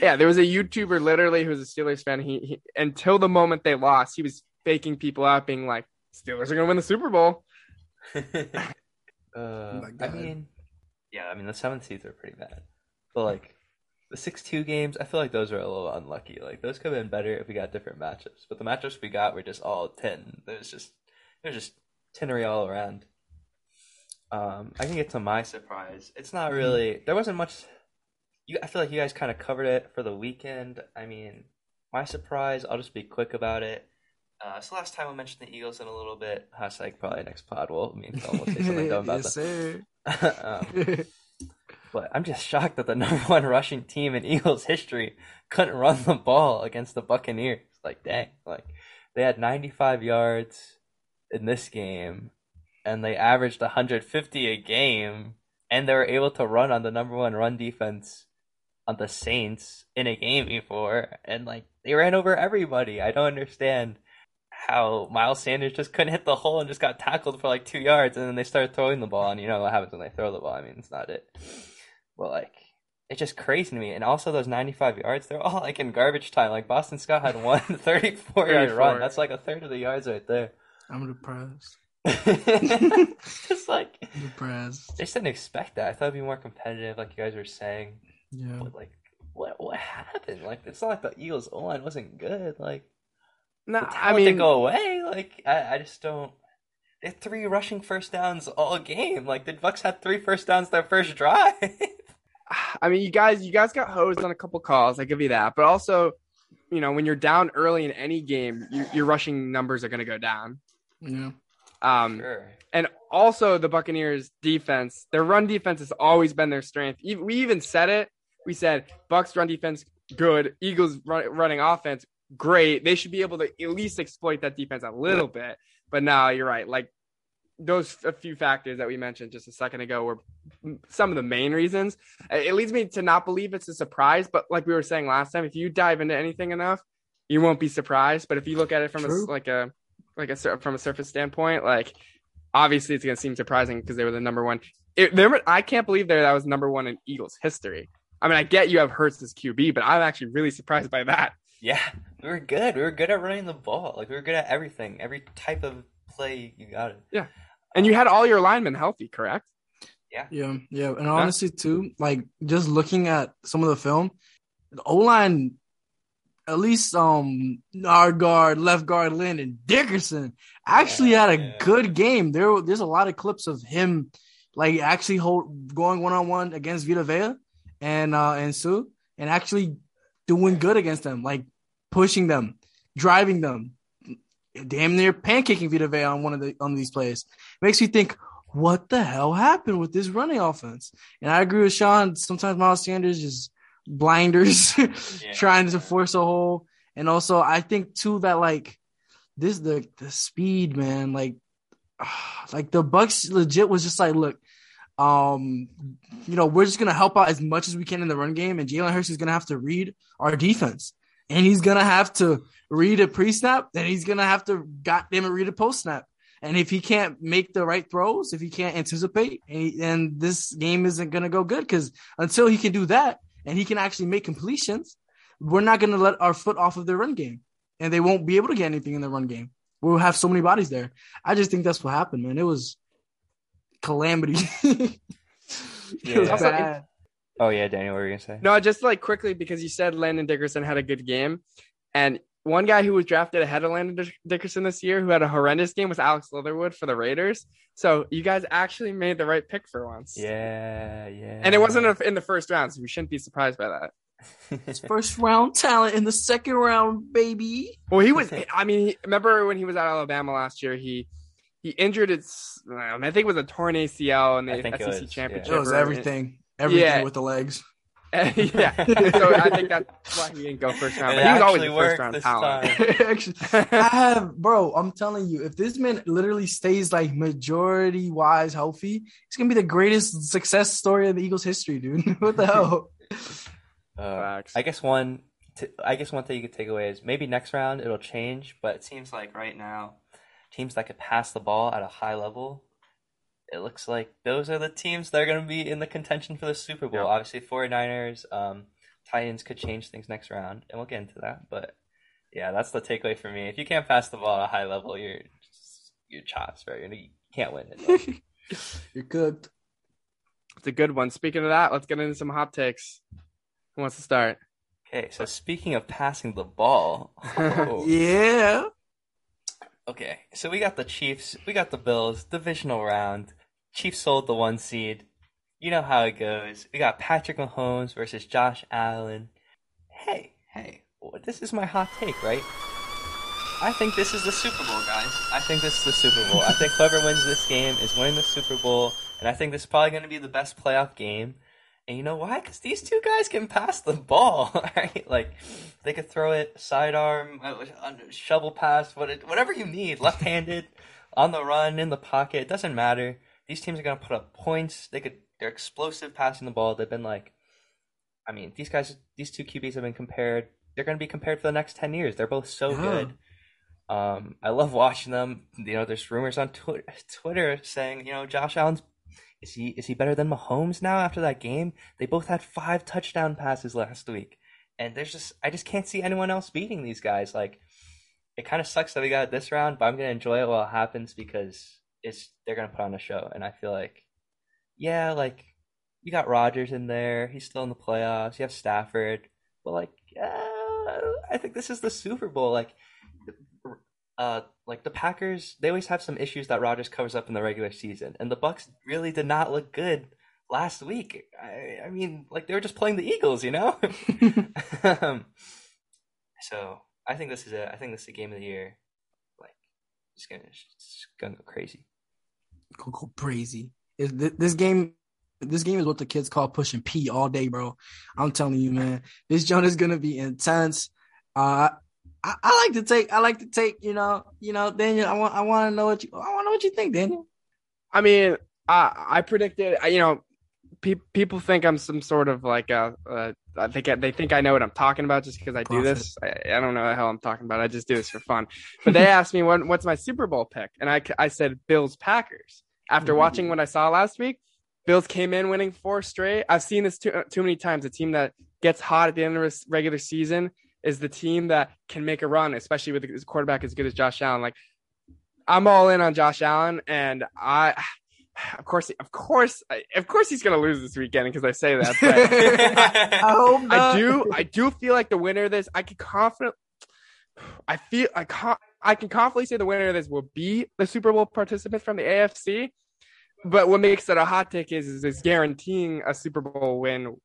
Yeah, there was a YouTuber literally who was a Steelers fan. He, he until the moment they lost, he was faking people out, being like, "Steelers are going to win the Super Bowl." uh, my I mean, yeah, I mean the seventh seeds are pretty bad, but like the six-two games, I feel like those are a little unlucky. Like those could have been better if we got different matchups, but the matchups we got were just all ten. It was just, was just tinnery all around. Um, I can get to my surprise. It's not really. There wasn't much. You, I feel like you guys kind of covered it for the weekend. I mean, my surprise. I'll just be quick about it. Uh, so last time I mentioned the Eagles in a little bit. Hashtag probably next pod. We'll me and Phil will say something dumb about yes, sir. um, but I'm just shocked that the number one rushing team in Eagles history couldn't run the ball against the Buccaneers. Like, dang, like they had 95 yards in this game, and they averaged 150 a game and they were able to run on the number one run defense on the Saints in a game before, and like they ran over everybody. I don't understand how Miles Sanders just couldn't hit the hole and just got tackled for like two yards, and then they started throwing the ball, and you know what happens when they throw the ball. I mean, it's not it, but like it's just crazy to me. And also those 95 yards, they're all like in garbage time. Like Boston Scott had one 34 yard 34. run. That's like a third of the yards right there. I'm depressed. just like I'm depressed. they just didn't expect that. I thought it'd be more competitive, like you guys were saying. Yeah. But like, what what happened? Like, it's not like the Eagles' O line wasn't good. Like, No, the I mean, didn't go away. Like, I, I just don't. They had three rushing first downs all game. Like, the Bucks had three first downs their first drive. I mean, you guys, you guys got hosed on a couple calls. I give you that, but also, you know, when you're down early in any game, you, your rushing numbers are going to go down. Yeah. Um, sure. and also the Buccaneers defense, their run defense has always been their strength. We even said it. We said Bucks run defense good, Eagles run, running offense great. They should be able to at least exploit that defense a little bit. But now you're right. Like those a few factors that we mentioned just a second ago were some of the main reasons. It leads me to not believe it's a surprise, but like we were saying last time, if you dive into anything enough, you won't be surprised. But if you look at it from a, like a like a from a surface standpoint, like obviously it's going to seem surprising because they were the number one. It, they were, I can't believe there that was number one in Eagles history. I mean, I get you have Hurts as QB, but I'm actually really surprised by that. Yeah, we were good. We were good at running the ball. Like, we were good at everything. Every type of play, you got it. Yeah, and you had all your linemen healthy, correct? Yeah, Yeah, yeah, and honestly too, like just looking at some of the film, the O line, at least um our guard, left guard, Landon Dickerson actually Yeah, had a yeah. good game. There, there's a lot of clips of him like actually hold going one on one against Vita Vea and uh and Suh, and actually doing good against them, like pushing them, driving them, damn near pancaking Vita Vea on one of the on these plays. Makes me think, what the hell happened with this running offense? And I agree with Sean. Sometimes Miles Sanders just blinders trying to force a hole. And also I think too that like this the the speed, man, like like the Bucks legit was just like, look, um, you know, we're just gonna help out as much as we can in the run game, and Jalen Hurts is gonna have to read our defense, and he's gonna have to read a pre-snap, then he's gonna have to goddamn it read a post-snap. And if he can't make the right throws, if he can't anticipate, and, he- and this game isn't gonna go good because until he can do that and he can actually make completions, we're not gonna let our foot off of their run game, and they won't be able to get anything in the run game. We'll have so many bodies there. I just think that's what happened, man. It was calamity. it was Yeah. bad. Oh, yeah, Daniel, what were you going to say? No, just like quickly because you said Landon Dickerson had a good game, and one guy who was drafted ahead of Landon Dickerson this year who had a horrendous game was Alex Leatherwood for the Raiders. So you guys actually made the right pick for once. Yeah, yeah. And it wasn't in the first round, so we shouldn't be surprised by that. First round talent in the second round, baby. Well, he was. I mean, he, remember when he was at Alabama last year? He he injured its. I think it was a torn ACL in I the it SEC was, yeah. championship. It was everything. Everything Yeah. with the legs. yeah. So I think that's why he didn't go first round. It But he was always actually a worked first round talent. Actually, I have, bro. I'm telling you, if this man literally stays like majority wise healthy, it's gonna be the greatest success story in the Eagles' history, dude. what the hell? Uh, Facts. I guess one, t- I guess one thing you could take away is maybe next round it'll change, but it seems like right now, teams that could pass the ball at a high level, it looks like those are the teams that are going to be in the contention for the Super Bowl. Obviously, 49ers, um, Titans could change things next round, and we'll get into that. But yeah, that's the takeaway for me. If you can't pass the ball at a high level, you're just, you're chops, bro. You can't win it. You're cooked. It's a good one. Speaking of that, let's get into some hot takes. Who wants to start? okay, so speaking of passing the ball, oh, Yeah. Okay, so we got the Chiefs, we got the Bills, divisional round. Chiefs sold the one seed. You know how it goes. We got Patrick Mahomes versus Josh Allen. Hey, hey, this is my hot take, right? I think this is the Super Bowl, guys. I think this is the Super Bowl. I think whoever wins this game is winning the Super Bowl, and I think this is probably going to be the best playoff game. And you know why? Because these two guys can pass the ball, right? Like they could throw it sidearm, uh, shovel pass, whatever you need, left-handed, on the run, in the pocket. It doesn't matter. These teams are going to put up points. They could they're explosive passing the ball. They've been like, I mean, these guys, these two QBs have been compared. They're going to be compared for the next ten years. They're both so Yeah. good. Um, I love watching them. You know, there's rumors on Twi- Twitter saying, you know, Josh Allen's is he is he better than Mahomes now after that game? They both had five touchdown passes last week, and there's just I just can't see anyone else beating these guys. Like, it kind of sucks that we got it this round, but I'm gonna enjoy it while it happens because it's they're gonna put on a show, and I feel like, yeah, like you got Rodgers in there, he's still in the playoffs. You have Stafford, but like, uh, I think this is the Super Bowl. Like, uh, like the Packers, they always have some issues that Rodgers covers up in the regular season, and the Bucks really did not look good last week. I, I mean, like they were just playing the Eagles, you know. um, so I think this is a, I think this is a game of the year. Like, it's gonna, it's gonna go crazy. Go, go crazy. Is this game? This game is what the kids call pushing P all day, bro. I'm telling you, man. This joint is gonna be intense. Uh, I, I like to take. I like to take. You know. You know, Daniel. I want. I want to know what you. I want to know what you think, Daniel. I mean, I I predicted. You know, pe- people think I'm some sort of like a. Uh, I think I, they think I know what I'm talking about just because I do this. I, I don't know the hell I'm talking about. I just do this for fun. But they asked me what, what's my Super Bowl pick, and I I said Bills Packers. After Ooh. watching what I saw last week, Bills came in winning four straight. I've seen this too too many times. A team that gets hot at the end of the regular season is the team that can make a run, especially with a quarterback as good as Josh Allen. Like I'm all in on Josh Allen, and I, of course, of course, of course, he's gonna lose this weekend because I say that. But I I do, I do feel like the winner of this. I can confident. I feel I can I can confidently say the winner of this will be the Super Bowl participant from the AFC. But what makes it a hot take is is it's guaranteeing a Super Bowl win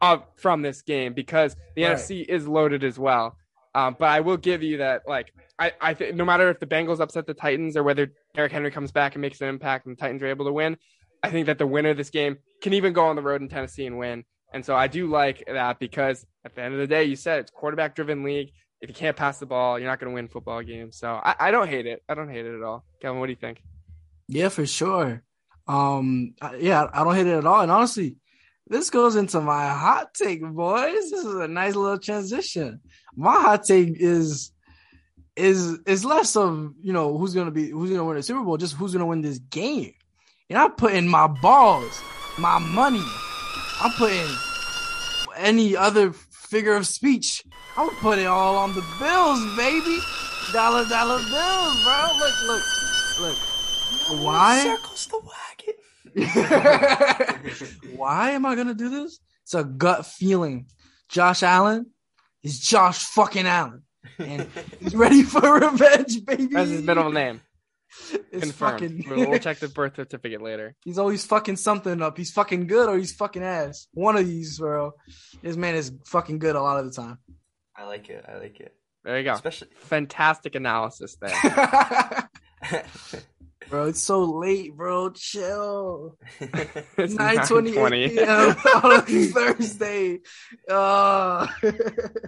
uh, from this game because the Right. NFC is loaded as well. Um, but I will give you that, like, I, I think no matter if the Bengals upset the Titans or whether Derrick Henry comes back and makes an impact and the Titans are able to win, I think that the winner of this game can even go on the road in Tennessee and win. And so I do like that because at the end of the day, you said it's quarterback driven league. If you can't pass the ball, you're not going to win football games. So I, I don't hate it. I don't hate it at all. Kevin, what do you think? Yeah, for sure. Um, yeah, I don't hate it at all. And honestly, this goes into my hot take, boys. This is a nice little transition. My hot take is is is less of you know who's gonna be who's gonna win the Super Bowl, just who's gonna win this game. And I'm putting my balls, my money. I'm putting any other figure of speech. I'm putting it all on the Bills, baby. Dollar dollar bills, bro. Look, look, look. Why? Circles the wagon. Why am I gonna do this? It's a gut feeling. Josh Allen is Josh fucking Allen, and he's ready for revenge, baby. That's his middle name. It's Confirmed. fucking. We'll, we'll check the birth certificate later. he's always fucking something up. He's fucking good or he's fucking ass. One of these, bro. This man is fucking good a lot of the time. I like it. I like it. There you go. Especially. Fantastic analysis there. Bro, it's so late, bro. Chill. It's 9:28 p.m. on Thursday. Uh,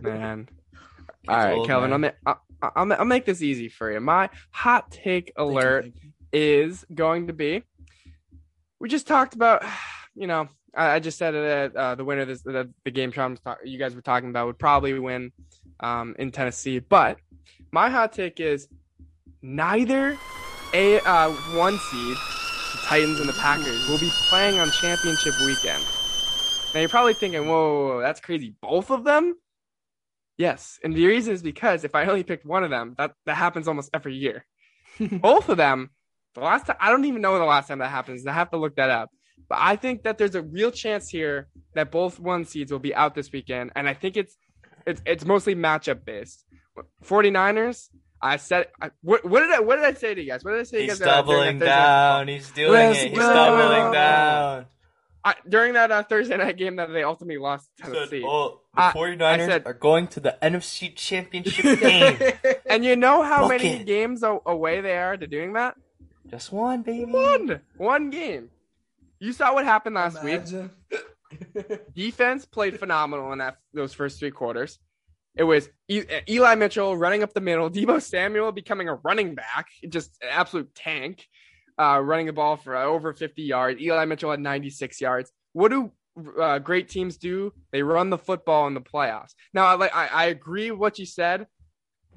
Man. All right, old, Kelvin. I'll, man. ma- I'll, I'll, I'll make this easy for you. My hot take alert Thank you, is going to be we just talked about, you know, I, I just said that uh, the winner of this, the, the game Sean was talk- you guys were talking about would probably win um, in Tennessee. But my hot take is neither a uh, one seed, the Titans and the Packers, will be playing on championship weekend. Now you're probably thinking, whoa, whoa, whoa, that's crazy. Both of them? Yes. And the reason is because if I only picked one of them, that, that happens almost every year. Both of them, the last time, I don't even know the last time that happens. I have to look that up. But I think that there's a real chance here that both one seeds will be out this weekend. And I think it's it's it's mostly matchup based. 49ers, I said I, what, what did I what did I say to you guys? What did I say to you He's guys during doubling that Thursday night down. He's doing Let's it. He's go. doubling down. I, during that uh, Thursday night game that they ultimately lost to Said, Tennessee. oh, the I- 49ers I said- are going to the NFC Championship game. And you know how Book many it. games away they are to doing that? Just one, baby. One. One game. You saw what happened last week. Defense played phenomenal in that those first three quarters. It was E- Eli Mitchell running up the middle, Deebo Samuel becoming a running back, just an absolute tank. uh, running the ball for uh, over 50 yards. Eli Mitchell had 96 yards. What do uh, great teams do? They run the football in the playoffs. Now, I, I, I agree with what you said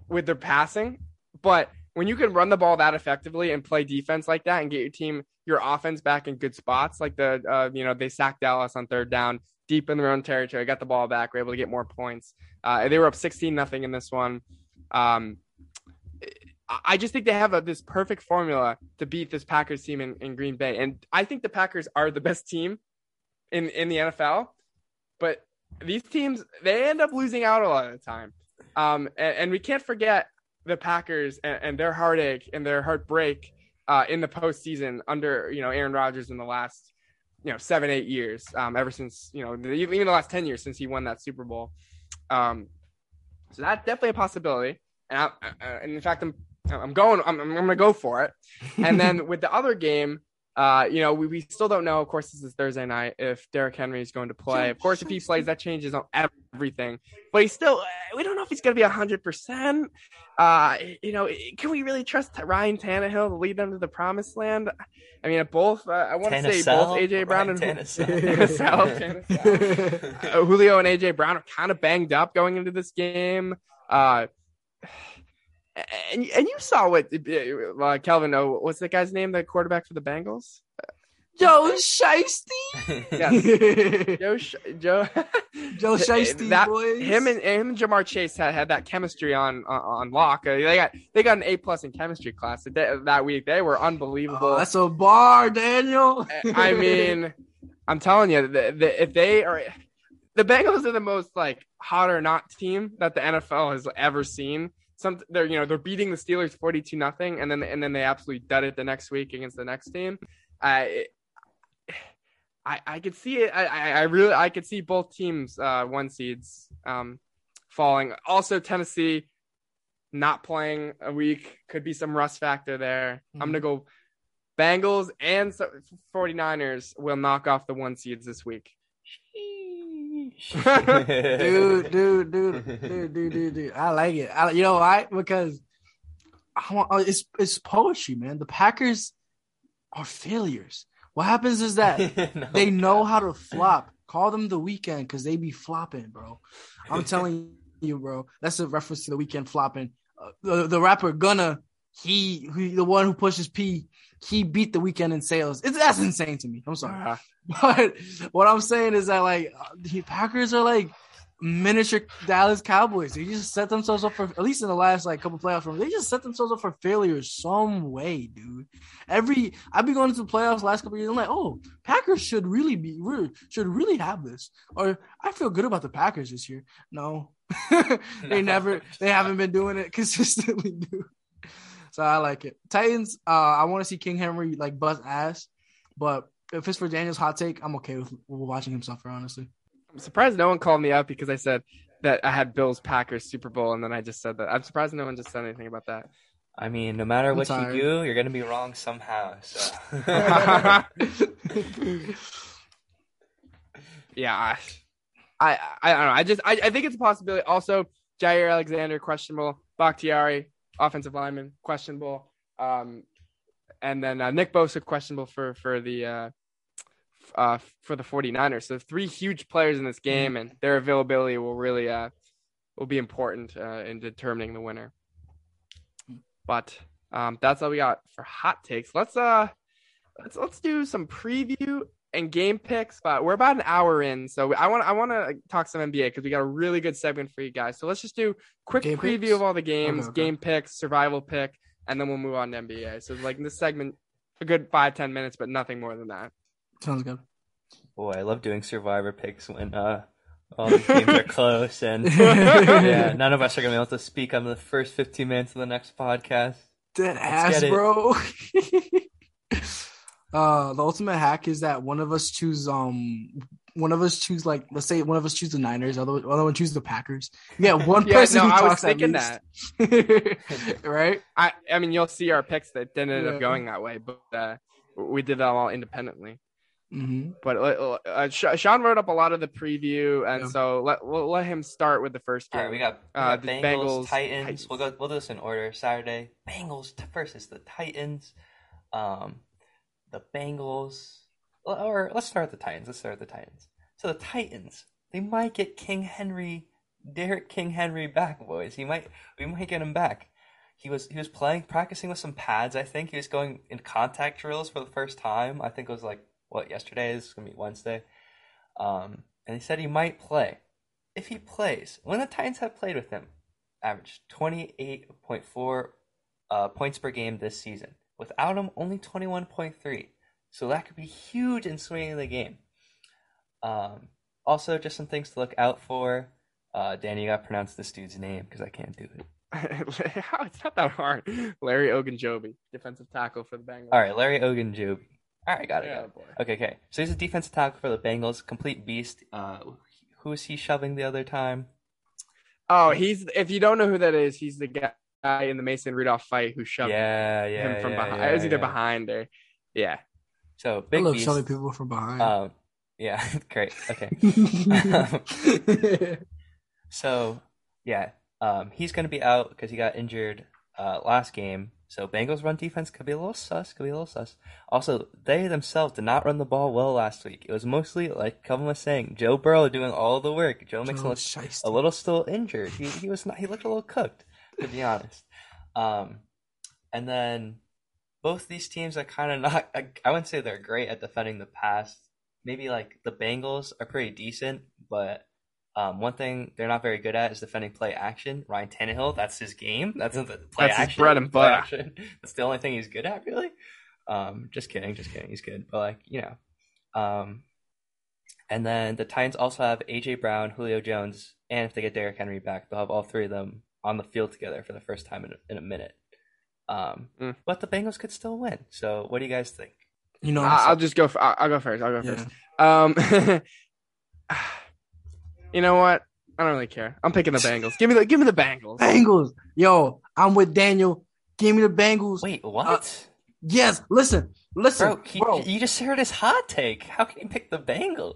with their passing, but when you can run the ball that effectively and play defense like that and get your team your offense back in good spots, like the uh, you know they sacked Dallas on third down deep in their own territory, got the ball back, were able to get more points. Uh, they were up 16 nothing in this one. Um, I just think they have a, this perfect formula to beat this Packers team in, in Green Bay, and I think the Packers are the best team in in the NFL. But these teams they end up losing out a lot of the time, um, and, and we can't forget the Packers and, and their heartache and their heartbreak uh, in the postseason under you know Aaron Rodgers in the last you know seven eight years, um, ever since you know even the last ten years since he won that Super Bowl. Um, so that's definitely a possibility, and, I, I, and in fact, I'm I'm going I'm, I'm going to go for it. And then with the other game, uh, you know, we, we still don't know. Of course, this is Thursday night. If Derrick Henry is going to play, of course, if he plays, that changes on everything. But he's still, we don't know if he's going to be hundred percent. Uh, you know, can we really trust Ryan Tannehill to lead them to the promised land? I mean, both. Uh, I want to say both AJ Brown and Tannehill, Tannehill. uh, Julio and AJ Brown are kind of banged up going into this game. Uh, and and you saw what uh, Kelvin. Oh, what's the guy's name? The quarterback for the Bengals. Joe Shiesty. yes. Joe Sh- Joe Joe Shiesty that, boys. Him and him and Ja'Marr Chase had, had that chemistry on on, on lock. Uh, they got they got an A plus in chemistry class that, that week. They were unbelievable. Oh, that's a bar, Daniel. I mean, I'm telling you, the, the, if they are the Bengals are the most like hot or not team that the NFL has ever seen some they're you know they're beating the Steelers 42 nothing and then and then they absolutely dud it the next week against the next team. I I I could see it. I I really I could see both teams uh one seeds um falling. Also Tennessee not playing a week could be some rust factor there. Mm-hmm. I'm going to go Bengals and 49ers will knock off the one seeds this week. dude, dude, dude, dude, dude, dude, dude. I like it. I, you know why? Because I want, uh, it's it's poetry, man. The Packers are failures. What happens is that no, they know how to flop. Call them the Weeknd because they be flopping, bro. I'm telling you, bro. That's a reference to the Weeknd flopping. Uh, the, the rapper Gunna, he, he, the one who pushes P, he beat the Weeknd in sales. It's that's insane to me. I'm sorry. Uh-huh. But what I'm saying is that like the Packers are like miniature Dallas Cowboys. They just set themselves up for at least in the last like couple playoff runs. They just set themselves up for failure some way, dude. Every I've been going to the playoffs last couple years. I'm like, oh, Packers should really be should really have this. Or I feel good about the Packers this year. No, they never they haven't been doing it consistently, dude. So I like it. Titans. Uh, I want to see King Henry like bust ass, but if it's for Daniel's hot take, I'm okay with, with watching him suffer. Honestly, I'm surprised no one called me out because I said that I had Bills Packers Super Bowl, and then I just said that. I'm surprised no one just said anything about that. I mean, no matter I'm what tired. you do, you're gonna be wrong somehow. So. yeah, I, I, I don't know. I just, I, I think it's a possibility. Also, Jaire Alexander questionable. Bakhtiari offensive lineman questionable. Um, and then uh, Nick Bosa questionable for for the uh, uh, for the 49ers. So three huge players in this mm-hmm. game, and their availability will really uh, will be important uh, in determining the winner. But um, that's all we got for hot takes. Let's uh let's let's do some preview and game picks. But we're about an hour in, so I want I want to talk some NBA because we got a really good segment for you guys. So let's just do quick game preview picks? of all the games, okay, okay. game picks, survival pick, and then we'll move on to NBA. So like this segment, a good five ten minutes, but nothing more than that. Sounds good. Boy, I love doing survivor picks when uh all the games are close and yeah, none of us are gonna be able to speak on the first fifteen minutes of the next podcast. Dead ass, bro. uh, the ultimate hack is that one of us choose um one of us choose like let's say one of us choose the Niners, other other one choose the Packers. Yeah, one yeah, person no, who I talks was thinking that. right? I I mean you'll see our picks that didn't end yeah. up going that way, but uh, we did that all independently. Mm-hmm. But uh, uh Sean wrote up a lot of the preview, and yeah. so let we'll let him start with the first game. All right, we got, we uh, got Bengals, Bengals, Titans. Titans. We'll go. We'll do this in order. Saturday, Bengals versus the Titans. Um, the Bengals, or let's start with the Titans. Let's start with the Titans. So the Titans, they might get King Henry, Derrick King Henry back, boys. He might, we might get him back. He was he was playing, practicing with some pads. I think he was going in contact drills for the first time. I think it was like what yesterday is gonna be Wednesday. Um, and he said he might play. If he plays, when the Titans have played with him, averaged twenty eight point four uh, points per game this season. Without him, only 21.3. So that could be huge in swinging the game. Um, also, just some things to look out for. Uh, Danny, you got to pronounce this dude's name because I can't do it. it's not that hard. Larry Ogunjobi, defensive tackle for the Bengals. All right, Larry Ogunjobi. All right, got it. Yeah, got it. boy. Okay, okay. So he's a defensive tackle for the Bengals, complete beast. Uh, who was he shoving the other time? Oh, he's if you don't know who that is, he's the guy in the Mason Rudolph fight who shoved Yeah, yeah, him from yeah, behind. yeah, it was either yeah. behind or yeah. So I big love beast. shoving people from behind. Um, yeah, great. Okay. So yeah, um, he's going to be out because he got injured uh, last game. So Bengals run defense could be a little sus. Could be a little sus. Also, they themselves did not run the ball well last week. It was mostly like Kevin was saying, Joe Burrow doing all the work. Joe Mixon Joe looked Shiesty. a little still injured. He he was not. He looked a little cooked, to be honest. Um, and then both these teams are kind of not. I, I wouldn't say they're great at defending the pass. Maybe like the Bengals are pretty decent, but um, one thing they're not very good at is defending play action. Ryan Tannehill, that's his game. That's the play That's his bread and butter. That's the only thing he's good at, really. Um, just kidding, just kidding. He's good, but like you know. Um, and then the Titans also have AJ Brown, Julio Jones, and if they get Derrick Henry back, they'll have all three of them on the field together for the first time in a, in a minute. Um, Mm. but the Bengals could still win. So, what do you guys think? You know, I- I'll just go. For, I'll, I'll go first. I'll go yeah. first. Um, you know what? I don't really care. I'm picking the Bengals. Give me the give me the Bengals. Bengals. Yo, I'm with Daniel. Give me the Bengals. Wait, what? Yes, listen, listen, bro, bro. you just heard his hot take. How can you pick the Bengals?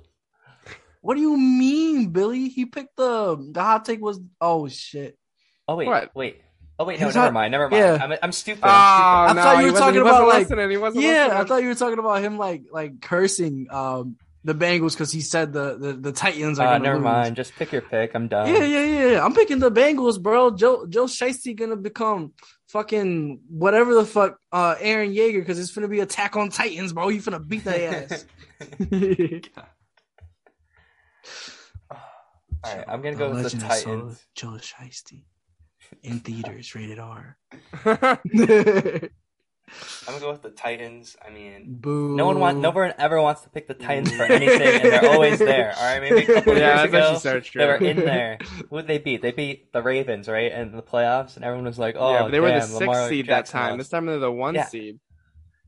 what do you mean, Billy? He picked the the hot take was oh shit. Oh wait, What? wait. Oh wait, no, His never hot- mind, never mind. yeah. I'm, I'm stupid. Oh, I'm no, I thought you he were wasn't- talking he about, wasn't like- listening. He wasn't Yeah, listening. I thought you were talking about him like like cursing um the Bengals because he said the, the the Titans stupid. are Uh, gonna never lose. mind. Just pick your pick. I'm done. Yeah, yeah, yeah, yeah. I'm picking the Bengals, bro. Joe Joe Shiesty gonna become fucking whatever the fuck uh Eren Yeager because it's gonna be attack on Titans, bro. He finna beat their ass. All right, I'm gonna go with the Legend of Soul- Titans. Joe Shiesty in theaters, rated R. I'm gonna go with the Titans. I mean, Boo. no one want, no one ever wants to pick the Titans for anything, and they're always there. All right, maybe a couple yeah, years that's ago so true. they were in there. Who did they beat? They beat the Ravens, right, in the playoffs, and everyone was like, "Oh, yeah, but they were the sixth Lamar seed Jackson that time. lost." This time they're the one Yeah. seed.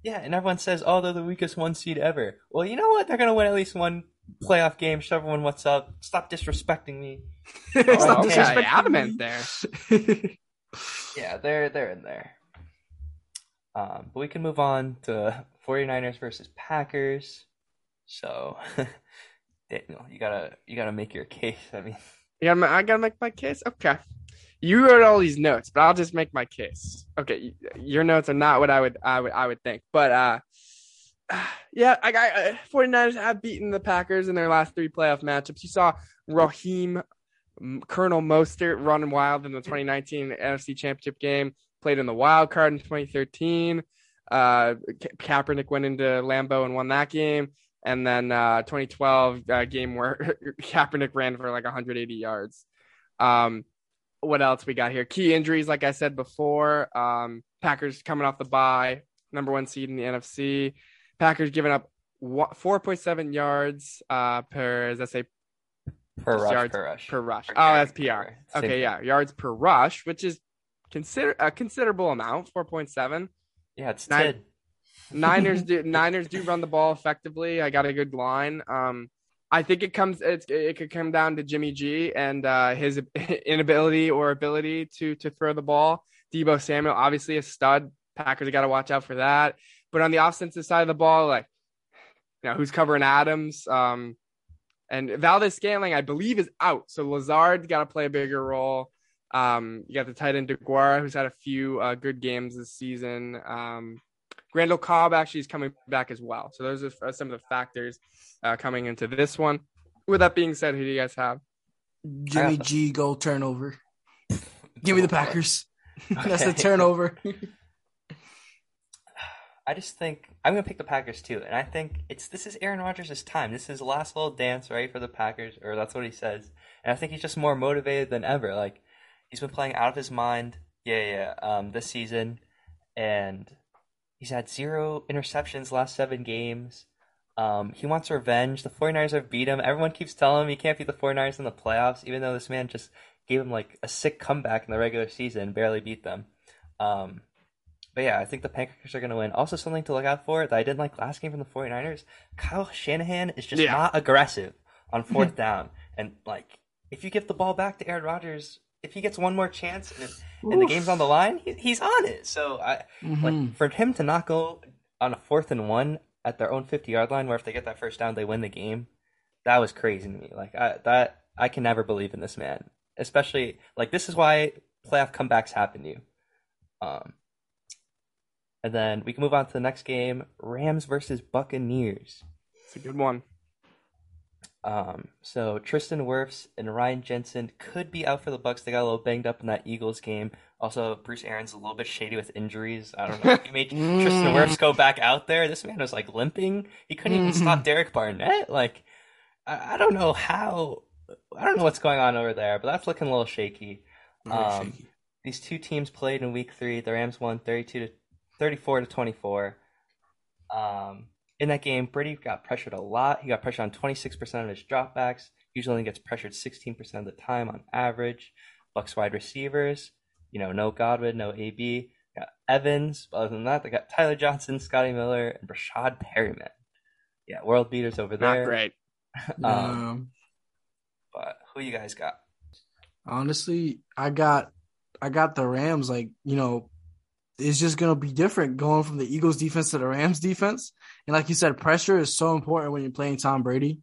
Yeah, and everyone says, "Oh, they're the weakest one seed ever." Well, you know what? They're gonna win at least one playoff game. Show everyone what's up. Stop disrespecting me. Stop okay, disrespecting I me. meant there. Yeah, they're they're in there. Um, but we can move on to 49ers versus Packers. So, Daniel, you gotta you gotta make your case. I mean, You gotta, I gotta make my case. Okay, you wrote all these notes, but I'll just make my case. Okay, your notes are not what I would I would I would think, but uh, yeah, I got uh, 49ers have beaten the Packers in their last three playoff matchups. You saw Raheem Colonel Mostert running wild in the 2019 NFC Championship game. Played in the wild card in 2013. Uh, Ka- Kaepernick went into Lambeau and won that game. And then uh, 2012 uh, game where Kaepernick ran for like 180 yards. Um, what else we got here? Key injuries, like I said before. Um, Packers coming off the bye, number one seed in the NFC. Packers giving up 4.7 yards uh, per, as I say, per rush, yards per rush, per rush. Per Oh, that's PR. carry. Same Okay, yeah, yards per rush, which is consider a considerable amount, 4.7. Yeah, it's Nine-. Niners do Niners do run the ball effectively. I got a good line. Um, I think it comes it's, it could come down to Jimmy G and uh, his inability or ability to to throw the ball. Deebo Samuel, obviously a stud. Packers got to watch out for that. But on the offensive side of the ball, like you know, who's covering Adams? Um, and Valdes-Scantling, I believe, is out. So Lazard got to play a bigger role. Um, you got the tight end DeGuara, who's had a few uh, good games this season. Um, Randall Cobb actually is coming back as well. So those are some of the factors uh, coming into this one. With that being said, who do you guys have? Jimmy G goal turnover. Give me the Packers. That's the turnover. I just think I'm gonna pick the Packers too, and I think it's this is Aaron Rodgers' time. This is last little dance, right, for the Packers, or that's what he says. And I think he's just more motivated than ever. Like he's been playing out of his mind, yeah, yeah, um, this season, and he's had zero interceptions last seven games. Um, he wants revenge. The 49ers have beat him. Everyone keeps telling him he can't beat the 49ers in the playoffs, even though this man just gave him like a sick comeback in the regular season, barely beat them. Um, but yeah, I think the Packers are going to win. Also, something to look out for that I didn't like last game from the 49ers Kyle Shanahan is just Yeah. not aggressive on fourth down. And, like, if you give the ball back to Aaron Rodgers, if he gets one more chance and, if, and the game's on the line, he, he's on it. So, I Mhm. like for him to not go on a fourth and one at their own 50 yard line, where if they get that first down, they win the game, that was crazy to me. Like, I, that, I can never believe in this man. Especially, like, this is why playoff comebacks happen to you. Um, and then we can move on to the next game Rams versus Buccaneers. It's a good one. Um, so Tristan Wirfs and Ryan Jensen could be out for the Bucks. They got a little banged up in that Eagles game. Also, Bruce Arians a little bit shady with injuries. I don't know. He made Tristan Wirfs go back out there. This man was like limping. He couldn't even stop Derek Barnett. Like, I, I don't know how. I don't know what's going on over there, but that's looking a little shaky. Um, shaky. These two teams played in week three. The Rams won 32 to 34 to 24. Um, in that game, Brady got pressured a lot. He got pressured on 26% of his dropbacks. Usually only gets pressured 16% of the time on average. Bucks wide receivers, you know, no Godwin, no AB. Got Evans. But other than that, they got Tyler Johnson, Scotty Miller, and Rashad Perriman. Yeah, world beaters over Not there. great. Um, Um, but who you guys got? honestly, I got I got the Rams. Like you know, it's just gonna be different going from the Eagles defense to the Rams defense. And like you said, pressure is so important when you're playing Tom Brady.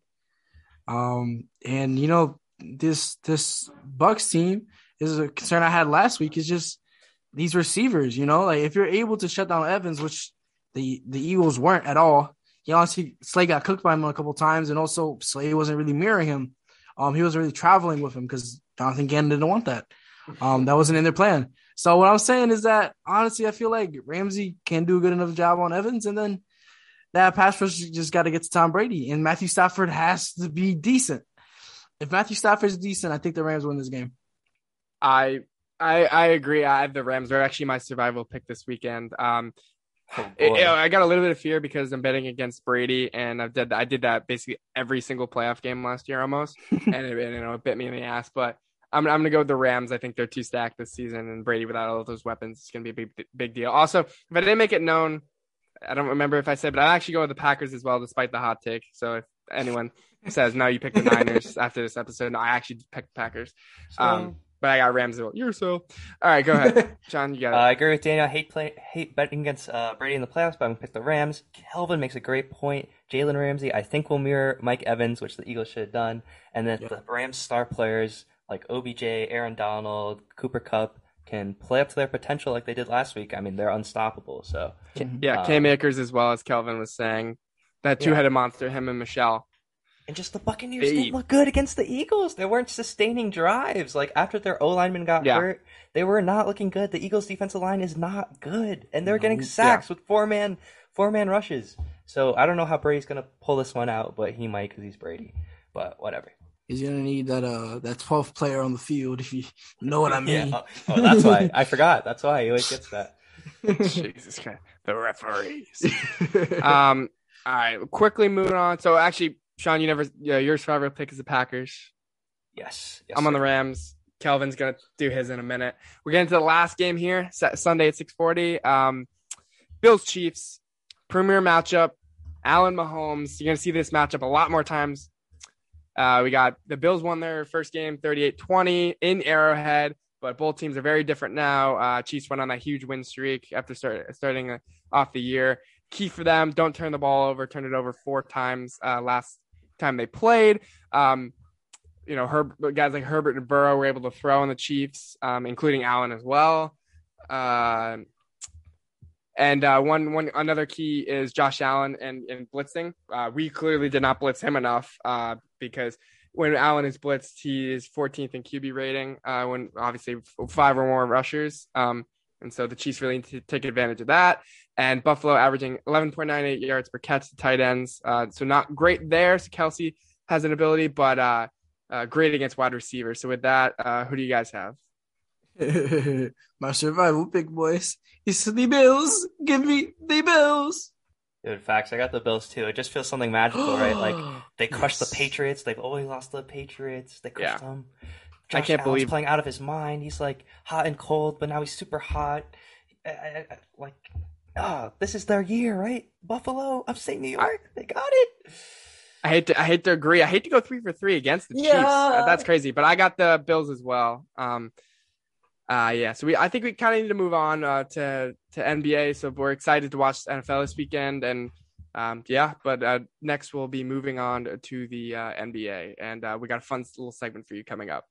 Um, and you know this this Bucks team is a concern I had last week. Is just these receivers. You know, like if you're able to shut down Evans, which the the Eagles weren't at all. He honestly Slay got cooked by him a couple times, and also Slay wasn't really mirroring him. Um, he wasn't really traveling with him because Jonathan Gannon didn't want that. Um, that wasn't in their plan. So what I'm saying is that honestly, I feel like Ramsey can do a good enough job on Evans, and then that pass rush just got to get to Tom Brady, and Matthew Stafford has to be decent. If Matthew Stafford is decent, I think the Rams win this game. I I I agree. I have the Rams. They're actually my survival pick this weekend. Um, Oh, it- boy. you know, I got a little bit of fear because I'm betting against Brady, and I've did I did that basically every single playoff game last year almost, and it, and, you know it bit me in the ass. But I'm I'm gonna go with the Rams. I think they're too stacked this season, and Brady without all of those weapons is gonna be a big big deal. Also, if I didn't make it known, I don't remember if I said, but I actually go with the Packers as well, despite the hot take. So if anyone says no, you pick the Niners after this episode, no, I actually picked the Packers. Um, but I got Rams. You're so. All right, go ahead, John. You got Uh. I agree with Daniel. I hate play, hate betting against uh, Brady in the playoffs, but I'm gonna pick the Rams. Kelvin makes a great point. Jalen Ramsey, I think, will mirror Mike Evans, which the Eagles should have done. And then Yeah. the Rams star players like OBJ, Aaron Donald, Cooper Kupp can play up to their potential like they did last week. I mean, they're unstoppable. So Yeah, Um, Cam Akers as well as Kelvin was saying. That two headed monster, him and Michel. and just the Buccaneers They- didn't look good against the Eagles. They weren't sustaining drives. Like after their O lineman got Yeah. hurt, they were not looking good. The Eagles defensive line is not good, and they're No. getting sacks with four man four man rushes. So I don't know how Brady's gonna pull this one out, but he might because he's Brady. But whatever. He's gonna need that uh that 12th player on the field if you know what I mean. Yeah. Oh, oh, that's why I forgot. That's why he always gets that. Jesus Christ. The referees. um, all right, quickly moving on. So actually, Sean, you never yeah, your survivor pick is the Packers. Yes. yes I'm on the Rams. Kelvin's gonna do his in a minute. We're getting to the last game here, Sa- Sunday at 6:40. Um, Bills Chiefs, premier matchup. Allen Mahomes. You're gonna see this matchup a lot more times. Uh, we got the Bills won their first game 38-20 in Arrowhead, but both teams are very different now. Uh, Chiefs went on a huge win streak after start, starting uh, off the year. Key for them: don't turn the ball over. Turn it over four times uh, last time they played. Um, you know, Herb, guys like Herbert and Burrow were able to throw on the Chiefs, um, including Allen as well. Uh, And uh, one one another key is Josh Allen and, and blitzing. Uh, we clearly did not blitz him enough uh, because when Allen is blitzed, he is 14th in QB rating. Uh, when obviously five or more rushers. Um, and so the Chiefs really need to take advantage of that. And Buffalo averaging 11.98 yards per catch to tight ends. Uh, so not great there. So Kelsey has an ability, but uh, uh, great against wide receivers. So with that, uh, who do you guys have? My survival pick, boys. It's the Bills. Give me the Bills. Dude, facts. I got the Bills too. It just feels something magical, right? Like they crushed Yes. the Patriots. They've always lost the Patriots. They crushed Yeah. them. I Josh can't Allen's believe- playing out of his mind. He's like hot and cold, but now he's super hot. I, I, I- like, ah, this is their year, right? Buffalo, upstate New York, they got it. I hate to I hate to agree. I hate to go three for three against the Chiefs. Yeah. Uh, That's crazy. But I got the Bills as well. Um, uh, yeah. So we I think we kind of need to move on uh, to to NBA. So we're excited to watch NFL this weekend, and um, yeah. But uh, next we'll be moving on to the uh, NBA, and uh, we got a fun little segment for you coming up.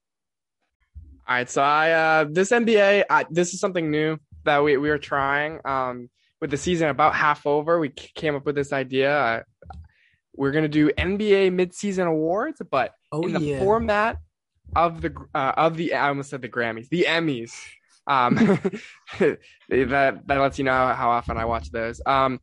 All right. So I uh, this NBA I, this is something new that we we were trying. Um, with the season about half over, we came up with this idea. Uh, we're gonna do NBA midseason awards, but Oh in the yeah. format of the uh, of the I almost said the Grammys, the Emmys. Um, that that lets you know how often I watch those. Um,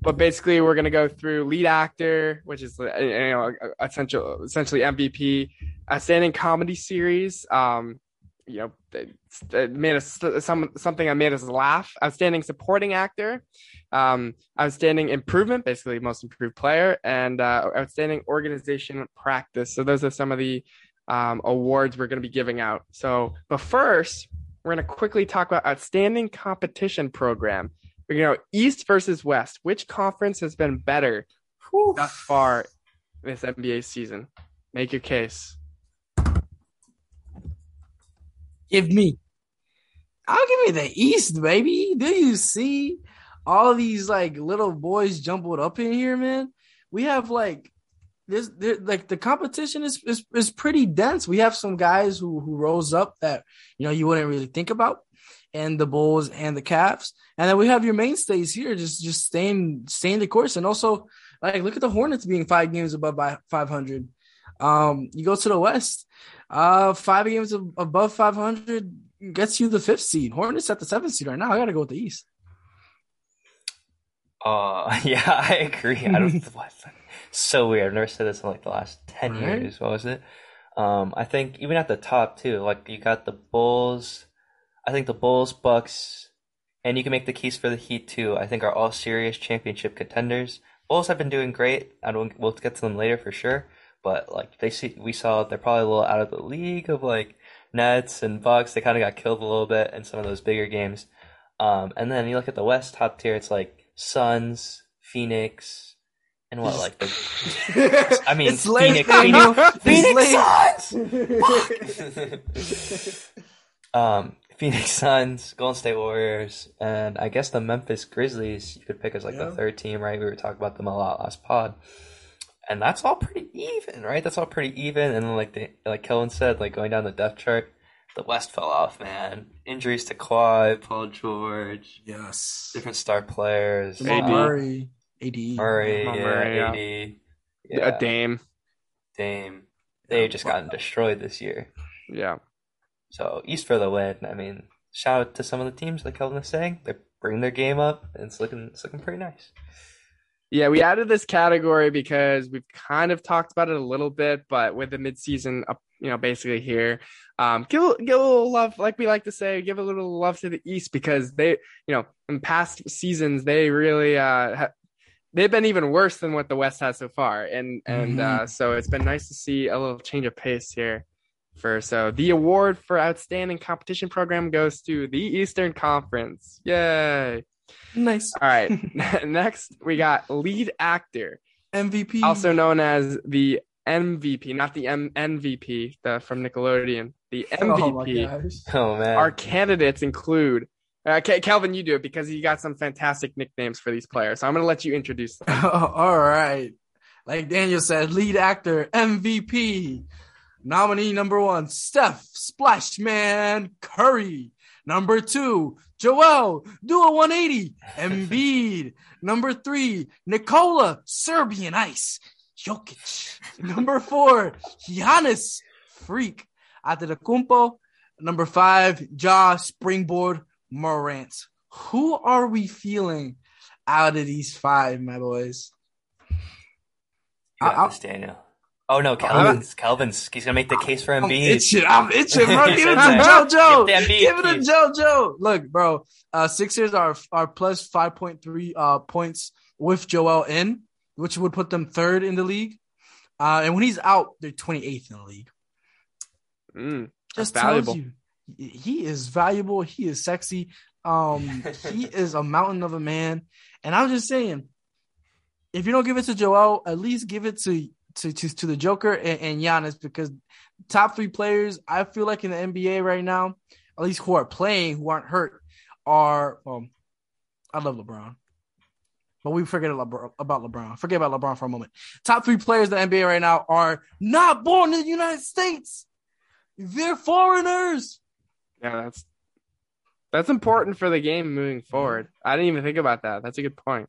but basically, we're gonna go through lead actor, which is uh, you know essential essentially MVP, outstanding comedy series. Um, you know, it, it made us some something that made us laugh. Outstanding supporting actor, um, outstanding improvement, basically most improved player, and uh, outstanding organization practice. So those are some of the um, awards we're going to be giving out. So, but first, we're going to quickly talk about outstanding competition program. You know, East versus West. Which conference has been better thus far this NBA season? Make your case. Give me. I'll give you the East, baby. Do you see all these like little boys jumbled up in here, man? We have like this, there, like the competition is, is is pretty dense. We have some guys who who rose up that you know you wouldn't really think about, and the Bulls and the Cavs, and then we have your mainstays here just just staying staying the course, and also like look at the Hornets being five games above by five hundred. Um, you go to the West, uh, five games ab- above 500 gets you the fifth seed. Hornets at the seventh seed right now. I got to go with the East. Uh, yeah, I agree. I don't. So weird. I've never said this in like the last ten Right? years. What was it? Um, I think even at the top too. Like you got the Bulls. I think the Bulls, Bucks, and you can make the case for the Heat too. I think are all serious championship contenders. Bulls have been doing great. I don't. We'll get to them later for sure. But like they see, we saw they're probably a little out of the league of like Nets and Bucks. They kind of got killed a little bit in some of those bigger games. Um, and then you look at the West top tier. It's like Suns, Phoenix, and what like the I mean, it's late, Phoenix- Daniel. Phoenix late. Suns. um, Phoenix Suns, Golden State Warriors, and I guess the Memphis Grizzlies you could pick as like Yeah. the third team, right? We were talking about them a lot last pod. And that's all pretty even, right? That's all pretty even. And then like the like Kellen said, like going down the depth chart, the West fell off, man. Injuries to Kawhi, Paul George, Yes. different star players, Jamal AD. Murray. AD. Murray, Jamal yeah, Murray, yeah. AD, A Dame. Dame. They've just gotten destroyed this year. Yeah. So East for the win. I mean, shout out to some of the teams, like Kelvin was saying. They bring their game up, and it's looking it's looking pretty nice. Yeah, we added this category because we've kind of talked about it a little bit, but with the midseason, up, you know, basically here, um, give a- give a little love, like we like to say, give a little love to the East because they, you know, in past seasons they really uh ha- they've been even worse than what the West has so far, and and uh, so it's been nice to see a little change of pace here. For so the award for outstanding competition program goes to the Eastern Conference. Yay! Nice. All right, next we got lead actor MVP. also known as the MVP, not the M- MVP the, from Nickelodeon. The Oh my MVP. gosh. Oh man, Our candidates include. Uh, Kelvin, you do it because you got some fantastic nicknames for these players. So I'm going to let you introduce them. All right. Like Daniel said, lead actor, MVP. Nominee number one, Steph Splashman Curry. Number two, Joel, do a 180. Embiid. Number three, Nikola, Serbian Ice. Jokic. Number four, Giannis, Freak. Antetokounmpo. Number five, Ja, Springboard, Morant. Who are we feeling out of these five, my boys? I- this, Daniel. Oh no, Calvin's. Calvin's. He's gonna make the case for I'm Embiid. itching. I'm itching, bro. Give it to Give JoJo. Give it to piece. JoJo. Look, bro. Uh, Sixers are are plus five point three uh points with Joel in, which would put them third in the league. Uh, and when he's out, they're twenty eighth in the league. Mm, Just That's tells valuable. you, he is valuable. He is sexy. Um, he is a mountain of a man. And I'm just saying, if you don't give it to Joel, at least give it to to to, to the Joker and, and Giannis because top three players I feel like in the NBA right now, at least who are playing, who aren't hurt, are um, I love LeBron. But we forget about about LeBron. Forget about LeBron for a moment. Top three players in the NBA right now are not born in the United States. They're foreigners. Yeah, that's that's important for the game moving forward. I didn't even think about that. That's a good point.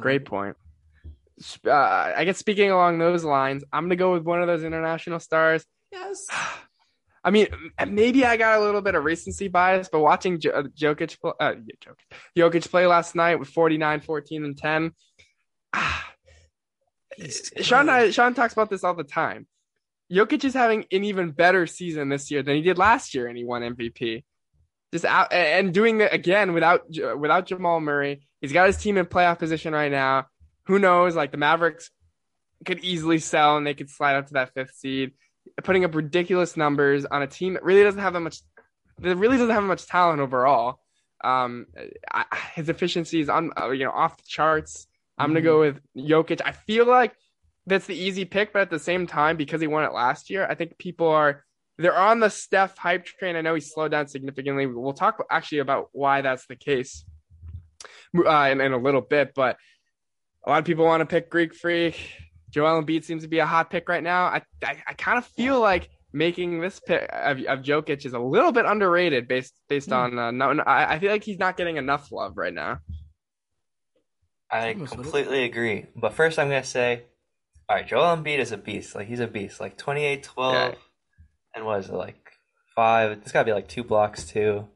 Great point. Uh, I guess speaking along those lines, I'm gonna go with one of those international stars. Yes. I mean, maybe I got a little bit of recency bias, but watching jo- uh, Jokic, pl- uh, Jokic, Jokic play last night with 49, 14, and 10. ah, Sean, I, Sean talks about this all the time. Jokic is having an even better season this year than he did last year, and he won MVP. Just out and doing it again without without Jamal Murray. He's got his team in playoff position right now. Who knows? Like the Mavericks could easily sell, and they could slide up to that fifth seed putting up ridiculous numbers on a team that really doesn't have that much that really doesn't have much talent overall. Um, I, his efficiency is on uh, you know off the charts. I'm gonna go with Jokic. I feel like that's the easy pick, but at the same time, because he won it last year, I think people are they're on the Steph hype train. I know he slowed down significantly. We'll talk actually about why that's the case uh, in, in a little bit, but a lot of people want to pick Greek Freak. Joel Embiid seems to be a hot pick right now. I I, I kind of feel like making this pick of, of Jokic is a little bit underrated based based Hmm. on uh, no, no I, I feel like he's not getting enough love right now. I Almost with it. completely agree. But first, I'm gonna say, all right, Joel Embiid is a beast. Like he's a beast. Like 28, 12, Yeah. and what is it like five? It's gotta be like two blocks too.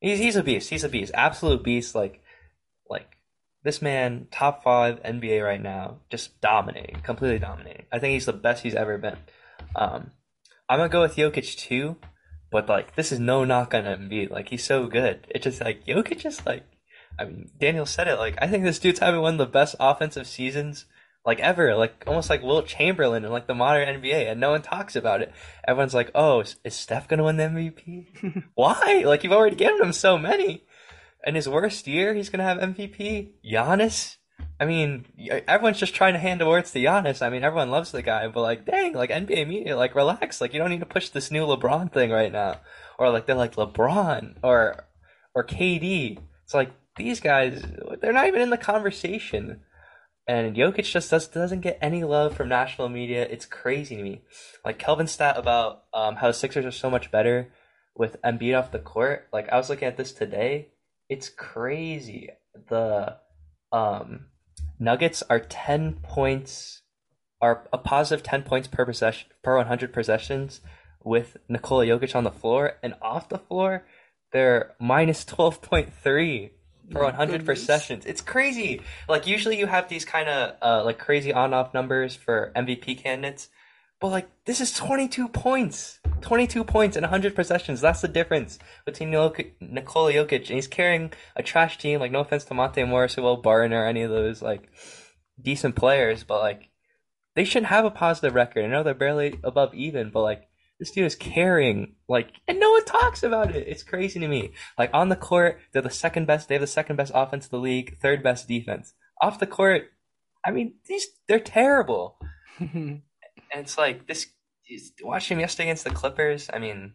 He's he's a beast. He's a beast. Absolute beast. Like like this man, top five NBA right now, just dominating, completely dominating. I think he's the best he's ever been. Um, I'm gonna go with Jokic too, but like this is no knock on Embiid. Like he's so good. It's just like Jokic is like. I mean, Daniel said it. Like, I think this dude's having one of the best offensive seasons like ever. Like, almost like Wilt Chamberlain in like the modern NBA, and no one talks about it. Everyone's like, "Oh, is, is Steph gonna win the MVP? Why? Like, you've already given him so many. In his worst year, he's gonna have MVP. Giannis. I mean, everyone's just trying to hand awards to Giannis. I mean, everyone loves the guy, but like, dang, like NBA media, like, relax. Like, you don't need to push this new LeBron thing right now, or like they're like LeBron or or KD. It's like these guys, they're not even in the conversation. And Jokic just does, doesn't get any love from national media. It's crazy to me. Like Kelvin's stat about um, how Sixers are so much better with Embiid off the court. Like I was looking at this today. It's crazy. The um, Nuggets are 10 points, are a positive 10 points per possession, per 100 possessions with Nikola Jokic on the floor. And off the floor, they're minus 12.3 for 100 for sessions. It's crazy. Like usually you have these kind of uh, like crazy on-off numbers for MVP candidates, but like this is 22 points. 22 points and 100 possessions. That's the difference between Nikola Jokic and he's carrying a trash team. Like no offense to Monte Morris or Will Barton or any of those like decent players, but like they shouldn't have a positive record. I know they're barely above even, but like this dude is carrying like, and no one talks about it. It's crazy to me. Like on the court, they're the second best. They have the second best offense in the league, third best defense. Off the court, I mean, these they're terrible. And it's like this. is- Watching him yesterday against the Clippers, I mean,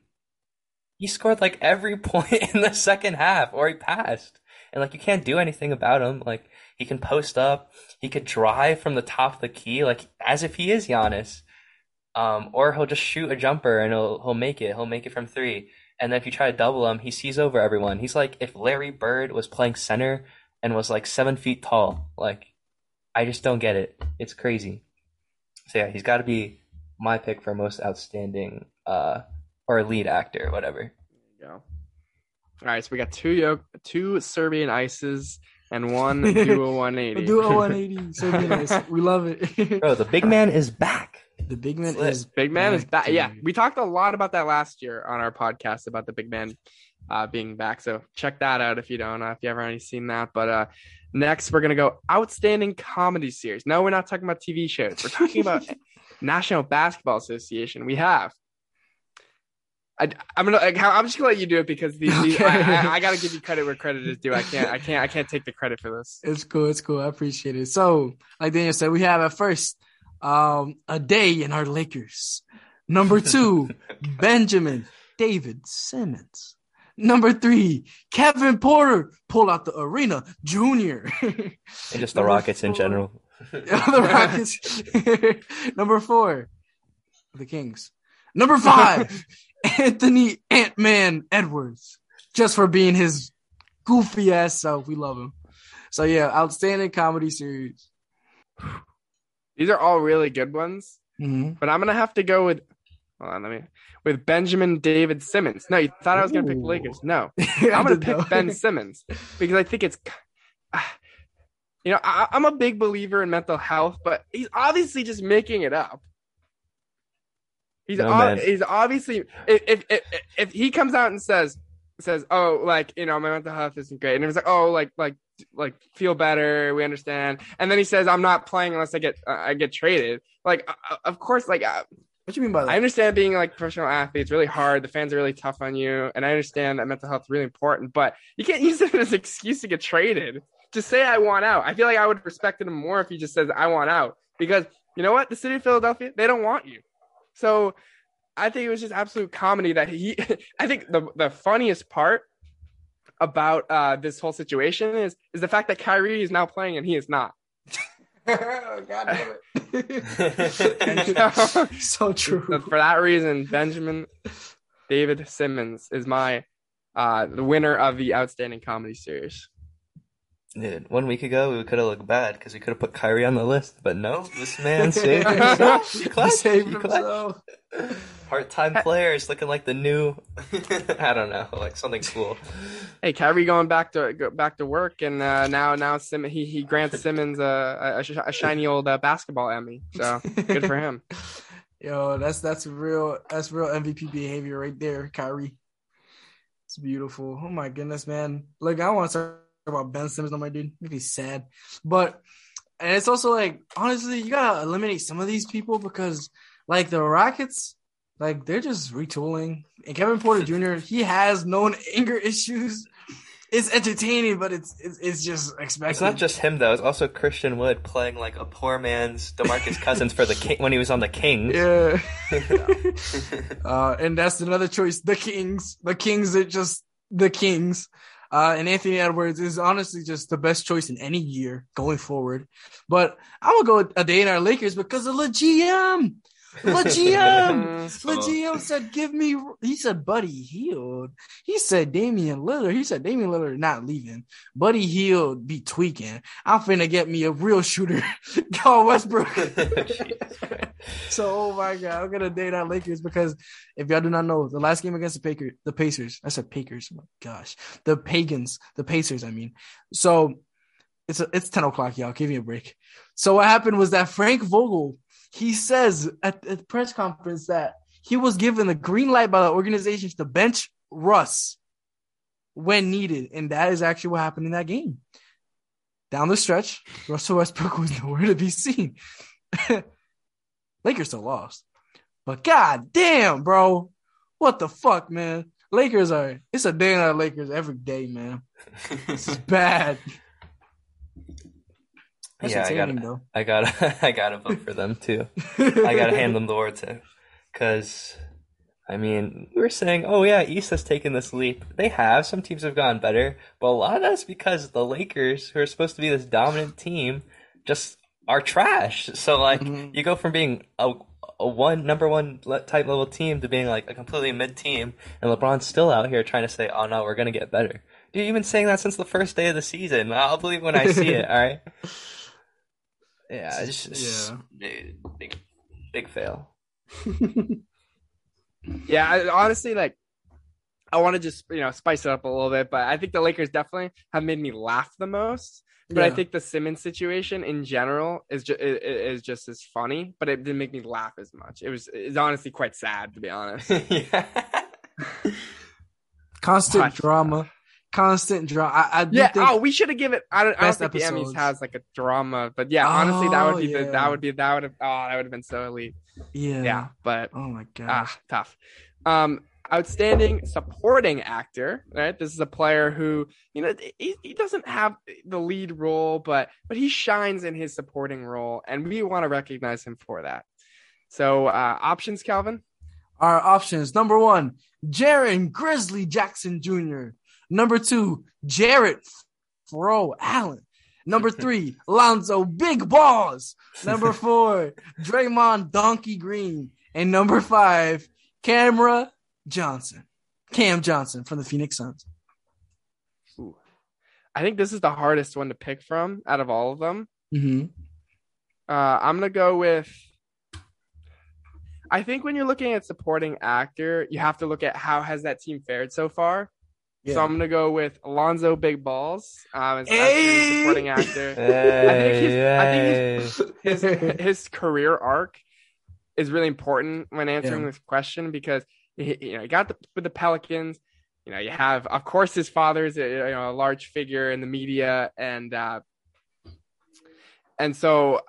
he scored like every point in the second half, or he passed, and like you can't do anything about him. Like he can post up, he could drive from the top of the key, like as if he is Giannis, um, or he'll just shoot a jumper and he'll he'll make it. He'll make it from three. and then if you try to double him, he sees over everyone. He's like if Larry Bird was playing center and was like seven feet tall. Like, I just don't get it. It's crazy. So yeah, he's got to be my pick for most outstanding uh or lead actor, whatever. There you go. All right, so we got two yo- two Serbian ices and one duo 180. We'll do a 180. So be nice. We love it. Bro, the big man is back. The big man Lit. is Big man is back. dude. Yeah, we talked a lot about that last year on our podcast about the big man uh, being back. So check that out if you don't, uh, if you haven't already seen that. But uh, next, we're gonna go outstanding comedy series. No, we're not talking about TV shows. We're talking about National Basketball Association. We have. I, I'm gonna. like, I'm just gonna let you do it because these. these I, I, I gotta give you credit where credit is due. I can't. I can't. I can't take the credit for this. It's cool. It's cool. I appreciate it. So, like Daniel said, we have at first um, a day in our Lakers. Number two, Benjamin David Simmons. Number three, Kevin Porter pulled out the arena junior. And just the Number Rockets in general. the Rockets. Number four, the Kings. Number five, Anthony Ant Man Edwards, just for being his goofy ass self. We love him. So yeah, outstanding comedy series. These are all really good ones. Mhm. But I'm gonna have to go with hold on, let me with Benjamin David Simmons. No, you thought I was gonna pick Lakers. No. I'm gonna pick know. Ben Simmons because I think it's you know, I, I'm a big believer in mental health, but he's obviously just making it up. He's No, ob- he's obviously if, if if if he comes out and says says oh like you know my mental health isn't great and it was like oh like like like feel better we understand and then he says I'm not playing unless I get uh, I get traded like uh, of course like uh, What you mean by that? I understand being like professional athlete, it's really hard. The fans are really tough on you. And I understand that mental health is really important, but you can't use it as an excuse to get traded. Just say I want out. I feel like I would respect him more if he just says I want out. Because you know what? The city of Philadelphia, they don't want you. So I think it was just absolute comedy that he I think the the funniest part about uh this whole situation is is the fact that Kyrie is now playing and he is not. God damn So- it. so true. So for that reason, Benjamin David Simmons is my uh the winner of the outstanding comedy series. Dude, one week ago we could have looked bad because we could have put Kyrie on the list, but no, this man saved himself. He clutched. Saved He clutched. himself. Part-time players looking like the new, I don't know, like something cool. Hey, Kyrie going back to go back to work, and uh, now now Sim- he he grants Simmons a a, a shiny old uh, basketball Emmy. So good for him. Yo, that's that's real that's real MVP behavior right there, Kyrie. It's beautiful. Oh my goodness, man. Look, I want to talk about Ben Simmons, no my dude. Make me sad. But and it's also like honestly, you gotta eliminate some of these people because like the Rockets, like they're just retooling. And Kevin Porter Jr. he has known anger issues. It's entertaining, but it's it's, it's just expected. It's not just him though; it's also Christian Wood playing like a poor man's Demarcus Cousins for the King when he was on the Kings. Yeah. uh, and that's another choice. The Kings. The Kings are just the Kings. Uh, and Anthony Edwards is honestly just the best choice in any year going forward. But I'm gonna go with a day in our Lakers because of the GM. The GM. The GM said, "Give me." He said, "Buddy Hield." He said, "Damian Lillard." He said, "Damian Lillard not leaving. Buddy Hield be tweaking. I'm finna get me a real shooter, called Westbrook." so, oh my god, I'm gonna date our Lakers because if y'all do not know, the last game against the Pacers, the Pacers, I said Pacers. Oh my gosh, the Pagans, the Pacers. I mean, so it's a, it's ten o'clock, y'all. Give me a break. So what happened was that Frank Vogel he says at, at the press conference that he was given the green light by the organization to bench Russ when needed, and that is actually what happened in that game. Down the stretch, Russell Westbrook was nowhere to be seen. Lakers still lost, but god damn, bro, what the fuck, man? Lakers are it's a day in our Lakers every day, man. This is bad. That's yeah, I got. Though. I got. I got to vote for them too. I gotta hand them the too, because I mean we were saying, oh yeah, East has taken this leap. They have. Some teams have gone better, but a lot of that's because the Lakers, who are supposed to be this dominant team, just are trash. So like Mhm. you go from being a, a one number one le- type level team to being like a completely mid team, and LeBron's still out here trying to say, "Oh no, we're gonna get better." Dude, you've been saying that since the first day of the season. I'll believe when I see it. All right. Yeah, it's just Yeah. dude, big, big fail. Yeah, I, honestly, like I want to just you know spice it up a little bit, but I think the Lakers definitely have made me laugh the most. But I think the Simmons situation in general is just is just as funny, but it didn't make me laugh as much. It was it's honestly quite sad to be honest. yeah. constant Hot. drama, constant drama. I, I Yeah. think Oh, we should have given. I don't. I don't think the Emmys has like a drama, but yeah, honestly, that would Oh, be the, that would be that would have. Oh, that would have been so elite. yeah. Yeah, but Oh my god. ah, tough. Um, outstanding supporting actor. Right. This is a player who you know he, he doesn't have the lead role, but but he shines in his supporting role, and we want to recognize him for that. So uh, options, Calvin. Our options: number one, Jaren Grizzly Jackson Jr. Number two, Jarrett Fro Allen. Number three, Lonzo Big Balls. Number four, Draymond Donkey Green. And number five, Camera Johnson. Cam Johnson from the Phoenix Suns. Ooh. I think this is the hardest one to pick from out of all of them. Mm-hmm. Uh, I'm gonna go with. I think when you're looking at supporting actor, you have to look at how has that team fared so far. So I'm gonna go with Alonzo Big Balls um, as, as the Hey! supporting actor. Hey, I think his his career arc is really important when answering Yeah. this question because he, you know he got the, with the Pelicans. You know, you have of course his father's a, you know a large figure in the media and uh, and so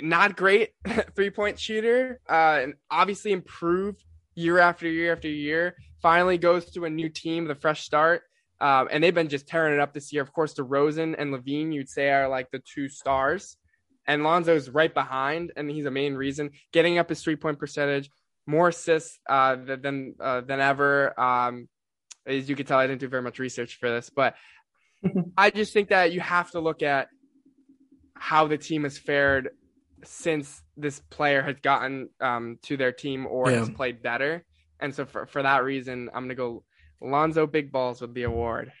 not great three point shooter. Uh, and obviously improved year after year after year. Finally goes to a new team, the fresh start. Um, and they've been just tearing it up this year. Of course, DeRozan and LaVine, you'd say, are like the two stars. And Lonzo's right behind, and he's a main reason. Getting up his three point percentage, more assists uh, than uh, than ever. Um, as you can tell, I didn't do very much research for this, but I just think that you have to look at how the team has fared since this player has gotten um, to their team or Yeah. has played better. And so for, for that reason, I'm gonna go Lonzo Big Balls with the award.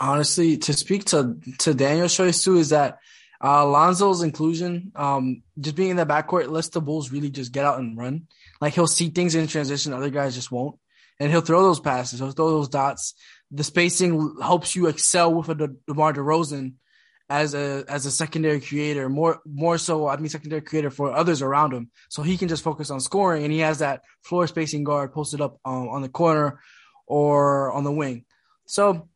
honestly, to speak to to Daniel's choice too, is that uh, Lonzo's inclusion, um, just being in that backcourt lets the Bulls really just get out and run. Like he'll see things in transition, other guys just won't, and he'll throw those passes, he'll throw those dots. The spacing helps you excel with a De- DeMar DeRozan as a as a secondary creator, more more so. I mean, secondary creator for others around him, so he can just focus on scoring, and he has that floor spacing guard posted up um, on the corner or on the wing. So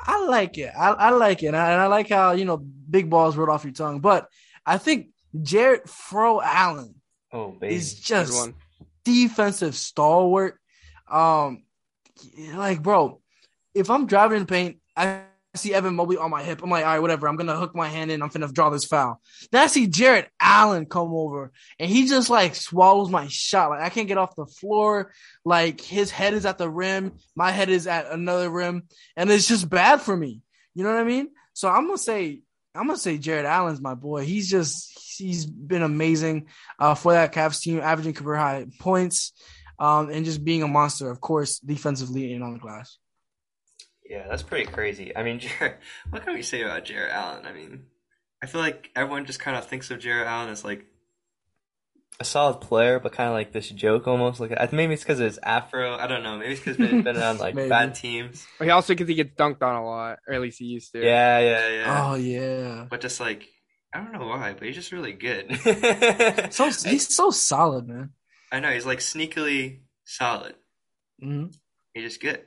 I like it. I, I like it. And I, and I like how, you know, big balls rolled off your tongue. But I think Jarrett Fro Allen Oh, is just one. defensive stalwart. Um, like, bro, if I'm driving in the paint, I see Evan Mobley on my hip. I'm like, all right, whatever. I'm gonna hook my hand in. I'm finna draw this foul. Then I see Jarrett Allen come over, and he just like swallows my shot. Like I can't get off the floor. Like his head is at the rim, my head is at another rim, and it's just bad for me. You know what I mean? So I'm gonna say, I'm gonna say Jarrett Allen's my boy. He's just he's been amazing uh, for that Cavs team, averaging career high points, um, and just being a monster. Of course, defensively and on the glass. Yeah, that's pretty crazy. I mean, Jarrett, what can we say about Jarrett Allen? I mean, I feel like everyone just kind of thinks of Jarrett Allen as like a solid player, but kind of like this joke almost. Like maybe it's because of his afro. I don't know. Maybe it's because he's been on like bad teams. But He also because he gets dunked on a lot, or at least he used to. Yeah, yeah, yeah. Oh yeah, But just like I don't know why, but he's just really good. so he's so solid, man. I know he's like sneakily solid. hmm He's just good.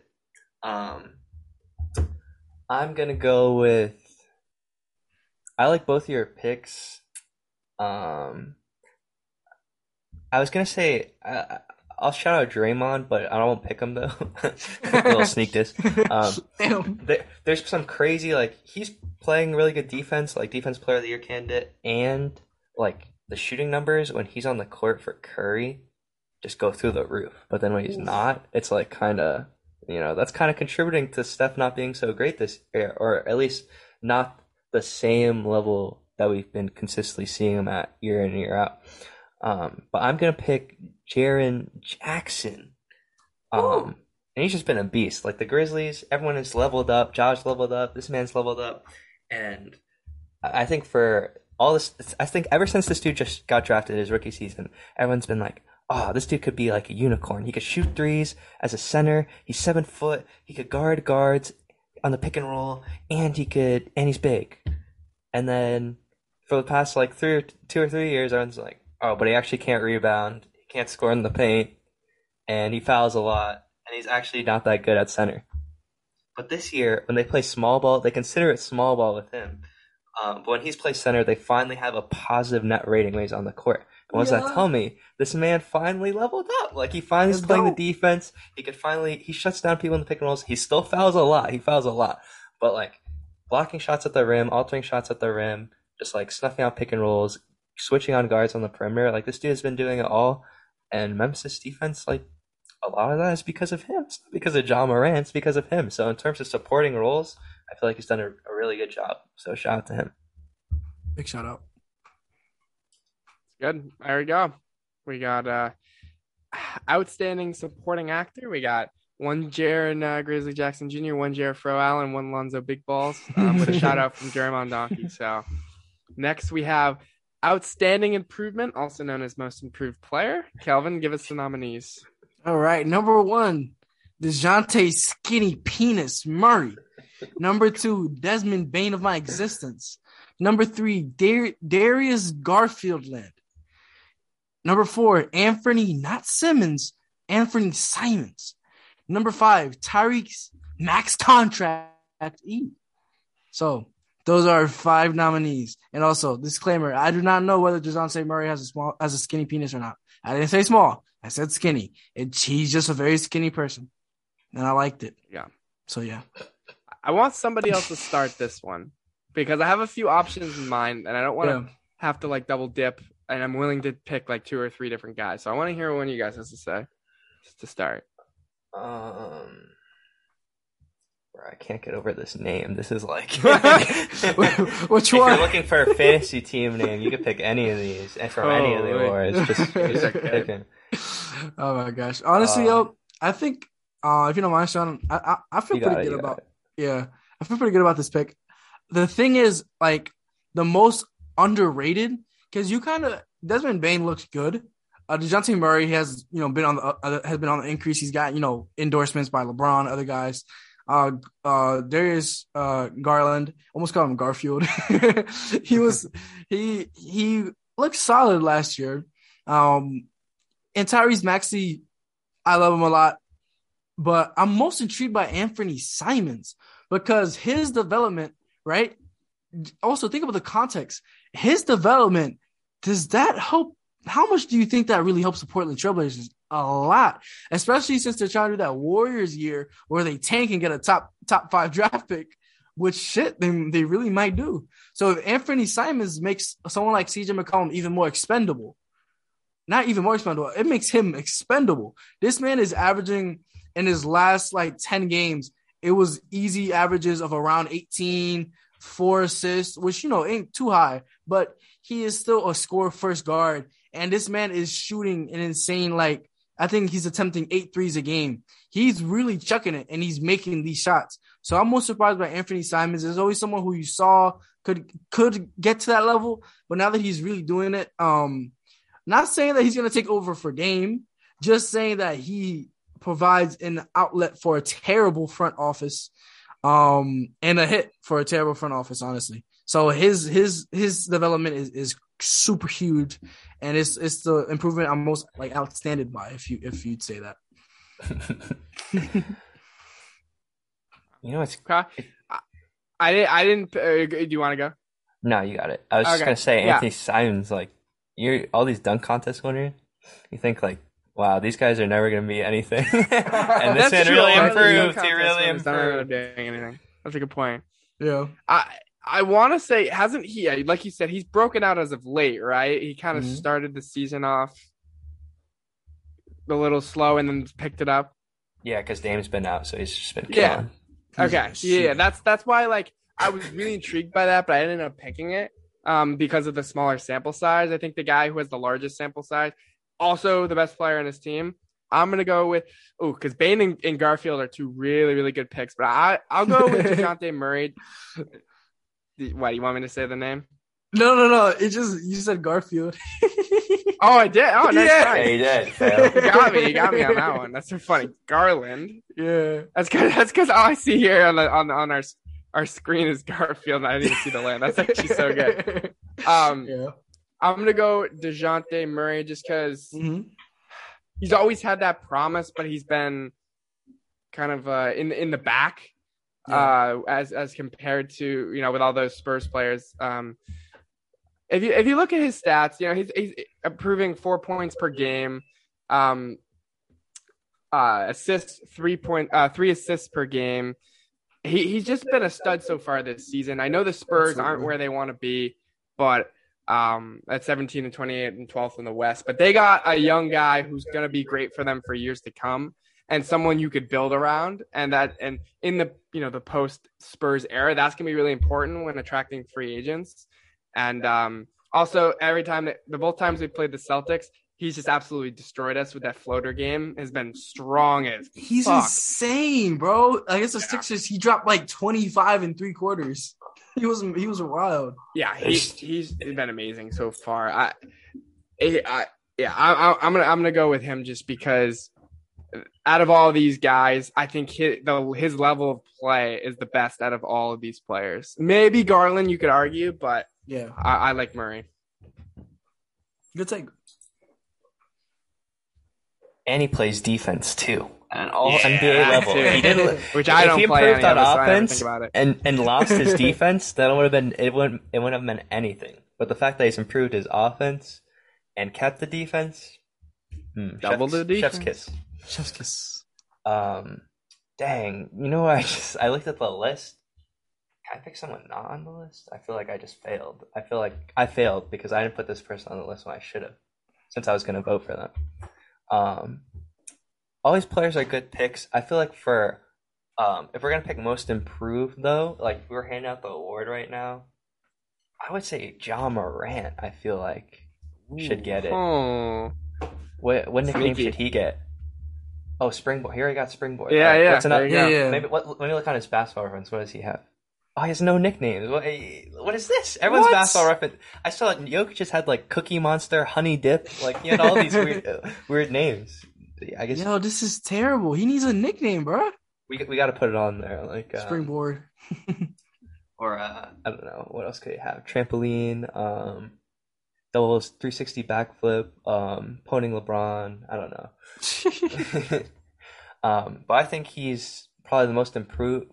Um, I'm gonna go with. I like both of your picks. Um, I was gonna say I, I'll shout out Draymond, but I don't pick him though. A little sneak this. Um, there, there's some crazy like he's playing really good defense, like defense player of the year candidate, and like the shooting numbers when he's on the court for Curry just go through the roof. But then when he's not, it's like kind of you know that's kind of contributing to Steph not being so great this year, or at least not the same level that we've been consistently seeing him at year in and year out. Um, but I'm gonna pick Jaren Jackson. Um, and he's just been a beast. Like the Grizzlies, everyone has leveled up. Josh leveled up. This man's leveled up, and I I think for all this, I think ever since this dude just got drafted his rookie season, everyone's been like, "Oh, this dude could be like a unicorn. He could shoot threes as a center. He's seven foot. He could guard guards on the pick and roll, and he could, and he's big." And then for the past like three, or two or three years, everyone's like, "Oh, but he actually can't rebound. He can't score in the paint, and he fouls a lot, and he's actually not that good at center." But this year, when they play small ball, they consider it small ball with him. Um, but when he's played center, they finally have a positive net rating when he's on the court. What does Yeah. that tell me? This man finally leveled up. Like he finally is playing the defense. He could finally he shuts down people in the pick and rolls. He still fouls a lot. He fouls a lot. But like blocking shots at the rim, altering shots at the rim, just like snuffing out pick and rolls, switching on guards on the perimeter. Like this dude has been doing it all. And Memphis defense, like a lot of that is because of him. It's not because of Ja Morant. It's because of him. So in terms of supporting roles, I feel like he's done a, a really good job. So shout out to him. Big shout out. Good. There we go. We got uh outstanding supporting actor. We got one Jaren uh, Grizzly Jackson Jr., one Jarrett Fro Allen, one Lonzo Big Balls. Um, with a shout out from Jeremiah Donkey. So next we have outstanding improvement, also known as most improved player. Kelvin, give us the nominees. All right, number one, Dejounte Skinny Penis Murray. Number two, Desmond Bane of my existence. Number three, Dar- Darius Garfield Land. Number four, Anthony, not Simmons, Anthony Simons. Number five, Tyrese max contract E. So those are five nominees. And also, disclaimer: I do not know whether Dejounte Murray has a small, has a skinny penis or not. I didn't say small. I said skinny. It, he's just a very skinny person, and I liked it. Yeah. So yeah. I want somebody else to start this one because I have a few options in mind and I don't want to Yeah. have to like double dip and I'm willing to pick like two or three different guys. So I want to hear what one of you guys has to say just to start. Um, bro, I can't get over this name. This is like Which if one? you're looking for a fantasy team name, you could pick any of these and from any of the Oh, awards. Just, just good. pick 'em. oh my gosh. Honestly, Um, yo, I think uh if you don't mind, Sean, I I, I feel pretty it, good about it. yeah. I feel pretty good about this pick. The thing is, like, the most underrated because you kind of Desmond Bane looks good. Uh, Dejounte Murray has you know been on the uh, has been on the increase. He's got you know endorsements by LeBron, other guys. Uh, uh, Darius uh, Garland, almost called him Garfield. he was he he looked solid last year. Um, and Tyrese Maxey, I love him a lot, but I'm most intrigued by Anthony Simons because his development, right? Also, think about the context. His development, does that help? How much do you think that really helps the Portland Trailblazers? A lot, especially since they're trying to do that Warriors year where they tank and get a top top five draft pick, which shit they, they really might do. So if Anthony Simons makes someone like CJ McCollum even more expendable, not even more expendable, it makes him expendable. This man is averaging in his last like 10 games, it was easy averages of around 18, four assists, which you know ain't too high, but he is still a score first guard. And this man is shooting an insane, like, I think he's attempting eight threes a game. He's really chucking it and he's making these shots. So I'm most surprised by Anthony Simons. There's always someone who you saw could could get to that level, but now that he's really doing it, um, not saying that he's gonna take over for Dame, just saying that he provides an outlet for a terrible front office, um, and a hit for a terrible front office, honestly. So his his his development is, is super huge, and it's it's the improvement I'm most like outstanding by if you if you'd say that. you know what's Okay. I, I didn't. I didn't. Uh, do you want to go? no, you got it. I was just gonna say yeah. Anthony Simons, like you're all these dunk contest winners. You think like, wow, these guys are never gonna be anything, and this That's man true. really A lot of these improved. He really contests winners don't end up improved. doing anything. That's a good point. Yeah. I I want to say hasn't he like you said he's broken out as of late, right? He kind of Mhm. started the season off a little slow and then picked it up. Yeah, because Dame's been out, so he's just been Yeah. Okay, yeah, yeah, that's that's why like I was really intrigued by that, but I ended up picking it. um, because of the smaller sample size. I think the guy who has the largest sample size, also the best player on his team. I'm gonna go with oh, because Bane and, and, Garfield are two really really good picks, but I I'll go with Dejounte Murray. What do you want me to say the name? No, no, no. It just you said Garfield. oh, I did. Oh, nice yeah, try. you did. you got me. You got me on that one. That's so funny. Garland. Yeah, that's because that's because all I see here on the on on our our screen is Garfield. And I didn't even see the land. That's actually so good. Um, yeah. I'm gonna go Dejounte Murray just because mm-hmm. he's always had that promise, but he's been kind of uh, in in the back yeah. uh, as as compared to you know with all those Spurs players. Um, if you if you look at his stats, you know he's he's improving four points per game, um, uh, assists three point uh, three assists per game. He he's just been a stud so far this season. I know the Spurs Absolutely. aren't where they want to be, but um, at 17 and 28 and 12th in the West. But they got a young guy who's going to be great for them for years to come and someone you could build around and that and in the you know the post Spurs era that's going to be really important when attracting free agents. And um, also every time that the both times we played the Celtics he's just absolutely destroyed us with that floater game has been strong as he's fuck. insane bro. I guess the yeah. Sixers he dropped like 25 in three quarters. He was he was wild. Yeah he's he's been amazing so far. I, I yeah I, I'm gonna I'm gonna go with him just because out of all these guys, I think his, the, his level of play is the best out of all of these players. Maybe Garland, you could argue, but yeah, I, I like Murray. Good take. And he plays defense too at all yeah, NBA level. He did, which I don't if he improved on offense and and lost his defense, that would have been it wouldn't it wouldn't have meant anything. But the fact that he's improved his offense and kept the defense, hmm, double the defense. Chef's kiss. Chef's kiss. Um, dang, you know, I just I looked at the list. Can I pick someone not on the list? I feel like I just failed. I feel like I failed because I didn't put this person on the list when I should have, since I was going to vote for them. Um, all these players are good picks. I feel like for um, if we're gonna pick most improved though, like we're handing out the award right now, I would say Ja Morant. I feel like should get it. What what nickname should he get? Oh, Springboard. Here I got Springboard. Yeah, yeah. What's another, yeah, yeah. Maybe what, let me look on his basketball reference. What does he have? Oh, he has no nicknames. What, what is this? Everyone's what? basketball reference. I saw that Jokic just had like Cookie Monster, Honey Dip. Like he had all these weird, uh, weird names. I guess. Yo, this is terrible. He needs a nickname, bro. We we got to put it on there, like uh, Springboard. or uh, I don't know what else could he have? Trampoline. Um, doubles 360 backflip, um, poning LeBron. I don't know. um, but I think he's probably the most improved,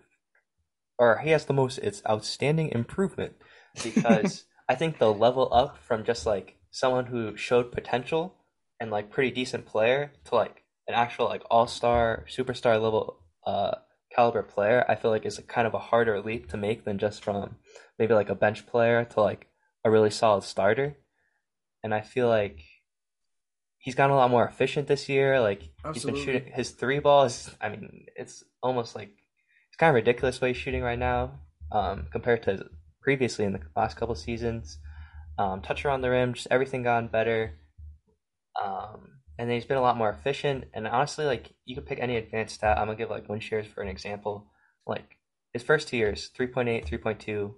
or he has the most it's outstanding improvement because I think the level up from just like someone who showed potential and like pretty decent player to like an actual like all star superstar level uh caliber player, I feel like is a kind of a harder leap to make than just from maybe like a bench player to like a really solid starter and I feel like he's gotten a lot more efficient this year. Like Absolutely. he's been shooting his three balls. I mean, it's almost like it's kind of ridiculous what he's shooting right now um, compared to previously in the last couple seasons. Um, touch around the rim, just everything gotten better. Um, and then he's been a lot more efficient. And honestly, like you could pick any advanced stat. I'm gonna give like win shares for an example. Like his first two years, 3.8, 3.2.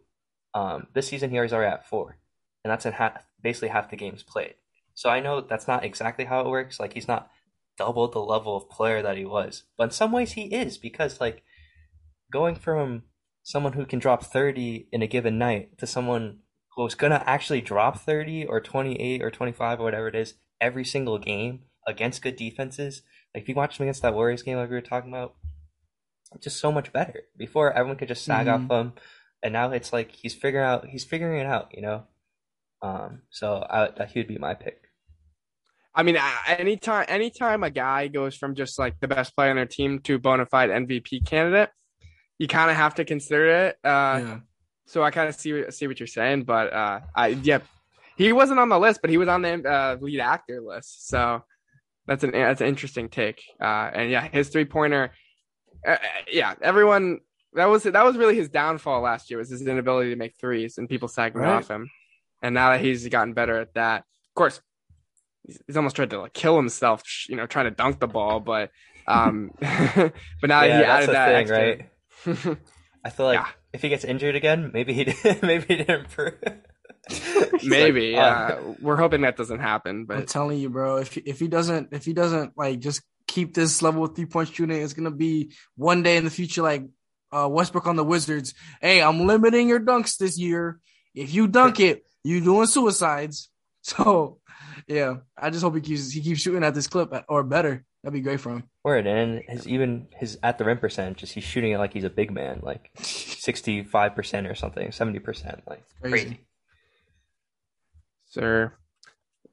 Um, this season here he's already at four, and that's in half basically half the games played. So I know that's not exactly how it works. Like he's not double the level of player that he was, but in some ways he is because like going from someone who can drop 30 in a given night to someone who's gonna actually drop 30 or 28 or 25 or whatever it is every single game against good defenses. Like if you watch him against that Warriors game like we were talking about, just so much better. Before everyone could just sag mm-hmm. off him, and now it's like he's figuring out he's figuring it out. You know, um, so I, he would be my pick. I mean, anytime anytime a guy goes from just like the best player on their team to bona fide MVP candidate, you kind of have to consider it. Uh, yeah. So I kind of see see what you're saying, but uh, I yeah, he wasn't on the list, but he was on the uh, lead actor list. So that's an that's an interesting take. Uh, and yeah, his three pointer, uh, uh, yeah, everyone that was that was really his downfall last year was his inability to make threes and people sagging right. off him. And now that he's gotten better at that, of course, he's, he's almost tried to like kill himself, you know, trying to dunk the ball, but um, but now Yeah, he that's added the that thing, extra- right? I feel like Yeah. if he gets injured again, maybe he did, maybe he didn't improve. Maybe, like, yeah. We're hoping that doesn't happen, But I'm telling you, bro. If if he doesn't if he doesn't like just keep this level of three point shooting, it's gonna be one day in the future like uh, Westbrook on the Wizards. Hey, I'm limiting your dunks this year. If you dunk it, you doing suicides. So, yeah, I just hope he keeps he keeps shooting at this clip or better. That'd be great for him. Word, and his even his at the rim percentage, just he's shooting it like he's a big man, like sixty five percent or something, seventy percent, like Crazy. crazy. sir.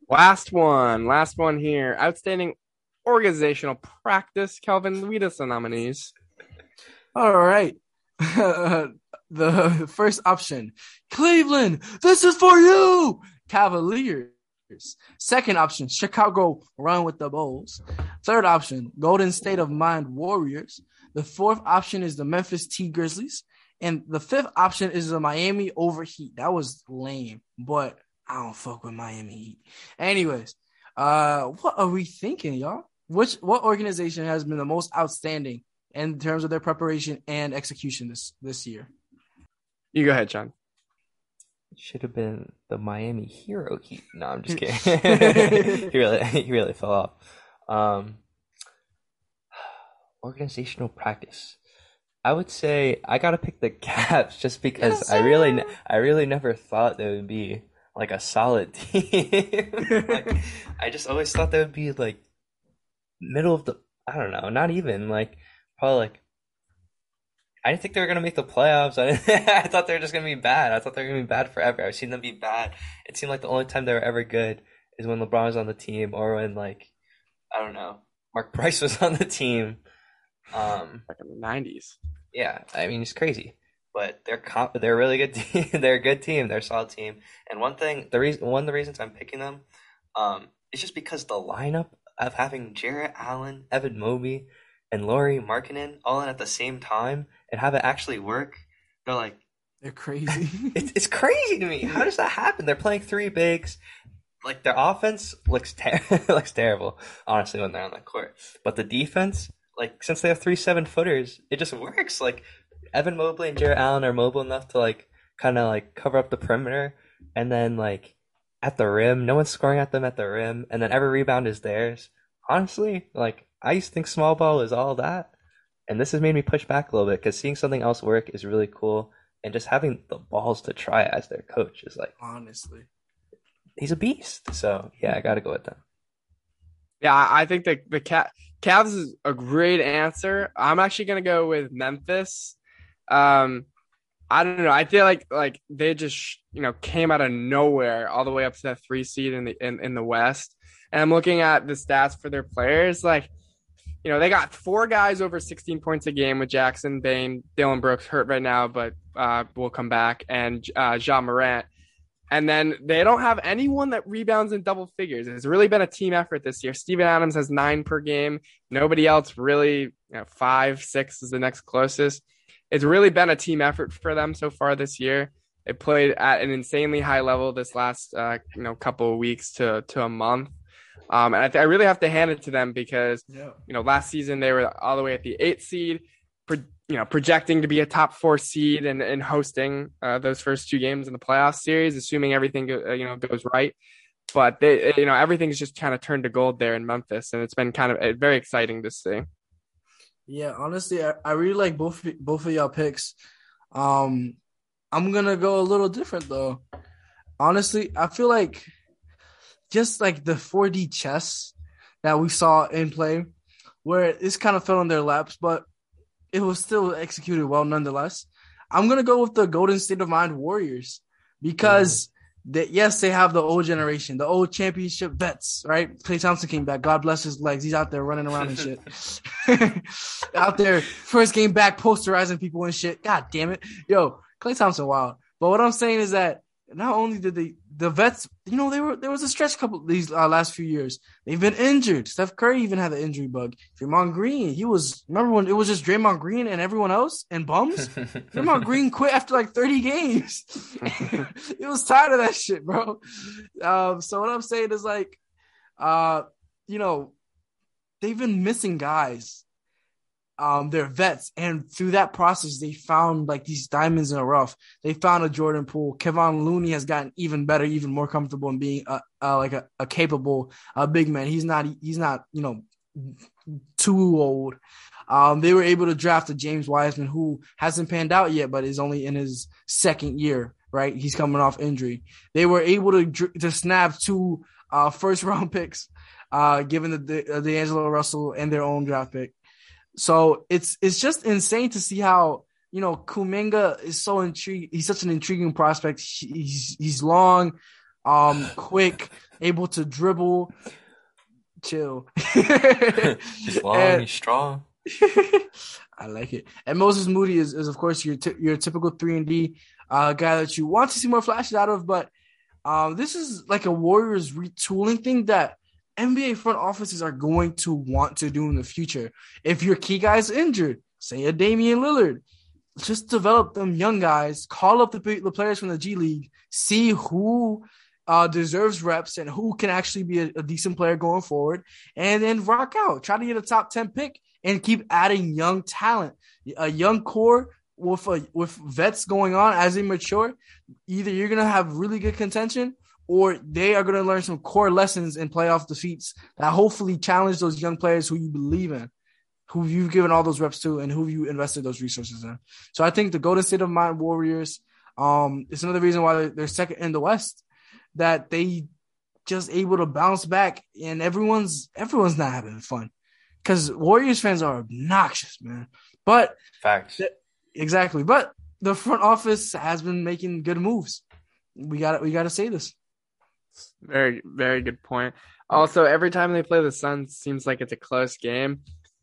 Last one, last one here. Outstanding organizational practice. Kelvin, read us the nominees. All right. the first option, Cleveland, this is for you, Cavaliers. Second option, Chicago, run with the Bulls. Third option, Golden State of Mind Warriors. The fourth option is the Memphis T Grizzlies. And the fifth option is the Miami Overheat. That was lame, but I don't fuck with Miami Heat. Anyways, uh, what are we thinking, y'all? Which what organization has been the most outstanding in terms of their preparation and execution this this year? You go ahead, John. Should have been the Miami Hero Heat. No, I'm just kidding. he really he really fell off. Um, organizational practice. I would say I gotta pick the Cavs just because Yes, I really ne- I really never thought they would be like a solid team. like I just always thought they would be like middle of the I don't know, not even like probably like I didn't think they were gonna make the playoffs. I, I thought they were just gonna be bad. I thought they were gonna be bad forever. I've seen them be bad. It seemed like the only time they were ever good is when LeBron was on the team or when like I don't know Mark Price was on the team. Um, Back in the nineties. yeah, I mean it's crazy, but they're comp- they're a really good team. they're a good team. They're a solid team. And one thing, the reason one of the reasons I'm picking them, um, is just because the lineup of having Jarrett Allen, Evan Mobley, and Lauri Markkanen all in at the same time and have it actually work. They're like They're crazy. it's it's crazy to me. How does that happen? They're playing three bigs. Like their offense looks ter- looks terrible, honestly, when they're on the court. But the defense, like since they have three seven footers, it just works. Like Evan Mobley and Jarrett Allen are mobile enough to like kind of like cover up the perimeter, and then like at the rim, no one's scoring at them at the rim, and then every rebound is theirs. Honestly, like I used to think small ball is all that, and this has made me push back a little bit because seeing something else work is really cool and just having the balls to try as their coach is like Honestly. he's a beast. So yeah, I got to go with them. Yeah, I I think the the Ca- Cavs is a great answer. I'm actually gonna go with Memphis. Um, I don't know. I feel like like they just you know came out of nowhere all the way up to that three seed in the in, in the West. And I'm looking at the stats for their players. Like, you know, they got four guys over 16 points a game with Jackson Bane, Dillon Brooks hurt right now, but uh, will come back, and uh, Ja Morant. And then they don't have anyone that rebounds in double figures. It's really been a team effort this year. Steven Adams has nine per game. Nobody else really, you know, five, six is the next closest. It's really been a team effort for them so far this year. They played at an insanely high level this last, uh, you know, couple of weeks to to a month. Um, and I, th- I really have to hand it to them because Yeah. you know, last season they were all the way at the eighth seed, pro- you know, projecting to be a top four seed and, and hosting uh, those first two games in the playoff series, assuming everything go- uh, you know goes right. But they, you know, everything's just kind of turned to gold there in Memphis, and it's been kind of uh, very exciting to see. Yeah, honestly, I, I really like both both of y'all picks. Um, I'm gonna go a little different though. Honestly, I feel like just like the 4D chess that we saw in play, where this kind of fell in their laps, but it was still executed well nonetheless. I'm gonna go with the Golden State of Mind Warriors because mm-hmm. that yes, they have the old generation, the old championship vets, right? Klay Thompson came back. God bless his legs. He's out there running around and shit. out there, first game back, posterizing people and shit. God damn it. Yo, Klay Thompson, wild. But what I'm saying is that not only did they the vets, you know, they were there was a stretch couple these uh, last few years. They've been injured. Steph Curry even had the injury bug. Draymond Green, he was remember when it was just Draymond Green and everyone else and bums. Draymond Green quit after like thirty games. he was tired of that shit, bro. Um, so what I'm saying is like, uh, you know, they've been missing guys um they're vets. And through that process they found like these diamonds in a rough. They found a jordan poole kevon looney has gotten even better even more comfortable in being a, a like a, a capable a big man. He's not he's not you know too old. Um they were able to draft a james wiseman who hasn't panned out yet but is only in his second year right? He's coming off injury. They were able to to snap two uh first round picks uh given the, the uh, D'Angelo Russell and their own draft pick so it's it's just insane to see how you know Kuminga is so intriguing. He's such an intriguing prospect. He's he's long, um, quick, able to dribble. Chill. he's long. And, he's strong. I like it. And Moses Moody is, is of course your t- your typical three and D uh, guy that you want to see more flashes out of, but um, this is like a Warriors retooling thing that NBA front offices are going to want to do in the future. If your key guy's injured, say a Damian Lillard, just develop them young guys, call up the, the players from the G League, see who uh, deserves reps and who can actually be a, a, decent player going forward, and then rock out. Try to get a top 10 pick and keep adding young talent, a young core with a, with vets going on as they mature. Either you're gonna have really good contention or they are going to learn some core lessons in playoff defeats that hopefully challenge those young players who you believe in, who you've given all those reps to, and who you invested those resources in. So I think the Golden State of Mind Warriors um, is another reason why they're second in the West, that they just able to bounce back, and everyone's everyone's not having fun because Warriors fans are obnoxious, man. But facts, th- exactly. But the front office has been making good moves. We got we got to say this. Very, very good point. Also, every time they play the Suns, seems like it's a close game.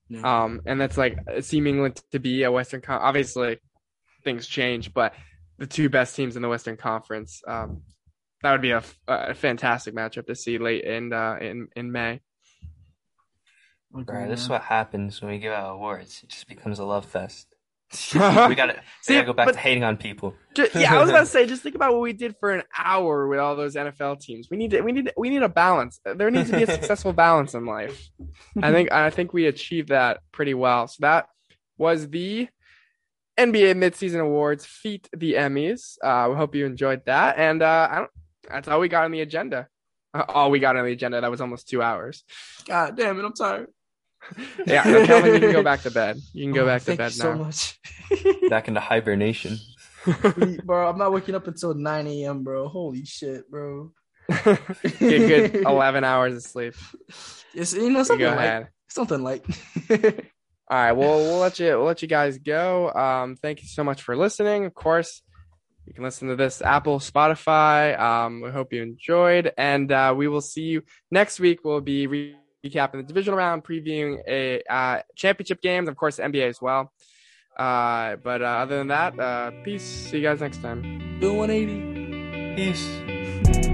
Yeah. Um, and that's like seemingly to be a Western. Con- Obviously, things change, but the two best teams in the Western Conference. Um, that would be a, a fantastic matchup to see late in uh, in in May. Okay, this is what happens when we give out awards. It just becomes a love fest we gotta, we gotta go back but, to hating on people. Just, yeah, I was about to say, just think about what we did for an hour with all those NFL teams. We need to, we need, we need a balance. There needs to be a successful balance in life. I think, I think we achieved that pretty well. So that was the NBA midseason awards, feat the Emmys. Uh, we hope you enjoyed that, and uh, I don't. That's all we got on the agenda. Uh, all we got on the agenda. That was almost two hours. God damn it! I'm tired yeah, Calvin, you can go back to bed. You can go oh, back to bed now. so much. back into hibernation. bro, I'm not waking up until 9 a.m., bro. Holy shit, bro. Get good 11 hours of sleep. It's, you know, something you light. Something light. All right, well, we'll let you we'll let you guys go. Um, thank you so much for listening. Of course, you can listen to this Apple, Spotify. Um, we hope you enjoyed, and uh, we will see you next week. We'll be re- recapping the divisional round, previewing a uh, championship games, of course, NBA as well. Uh, but uh, other than that, uh, peace. See you guys next time. Do 180. Peace.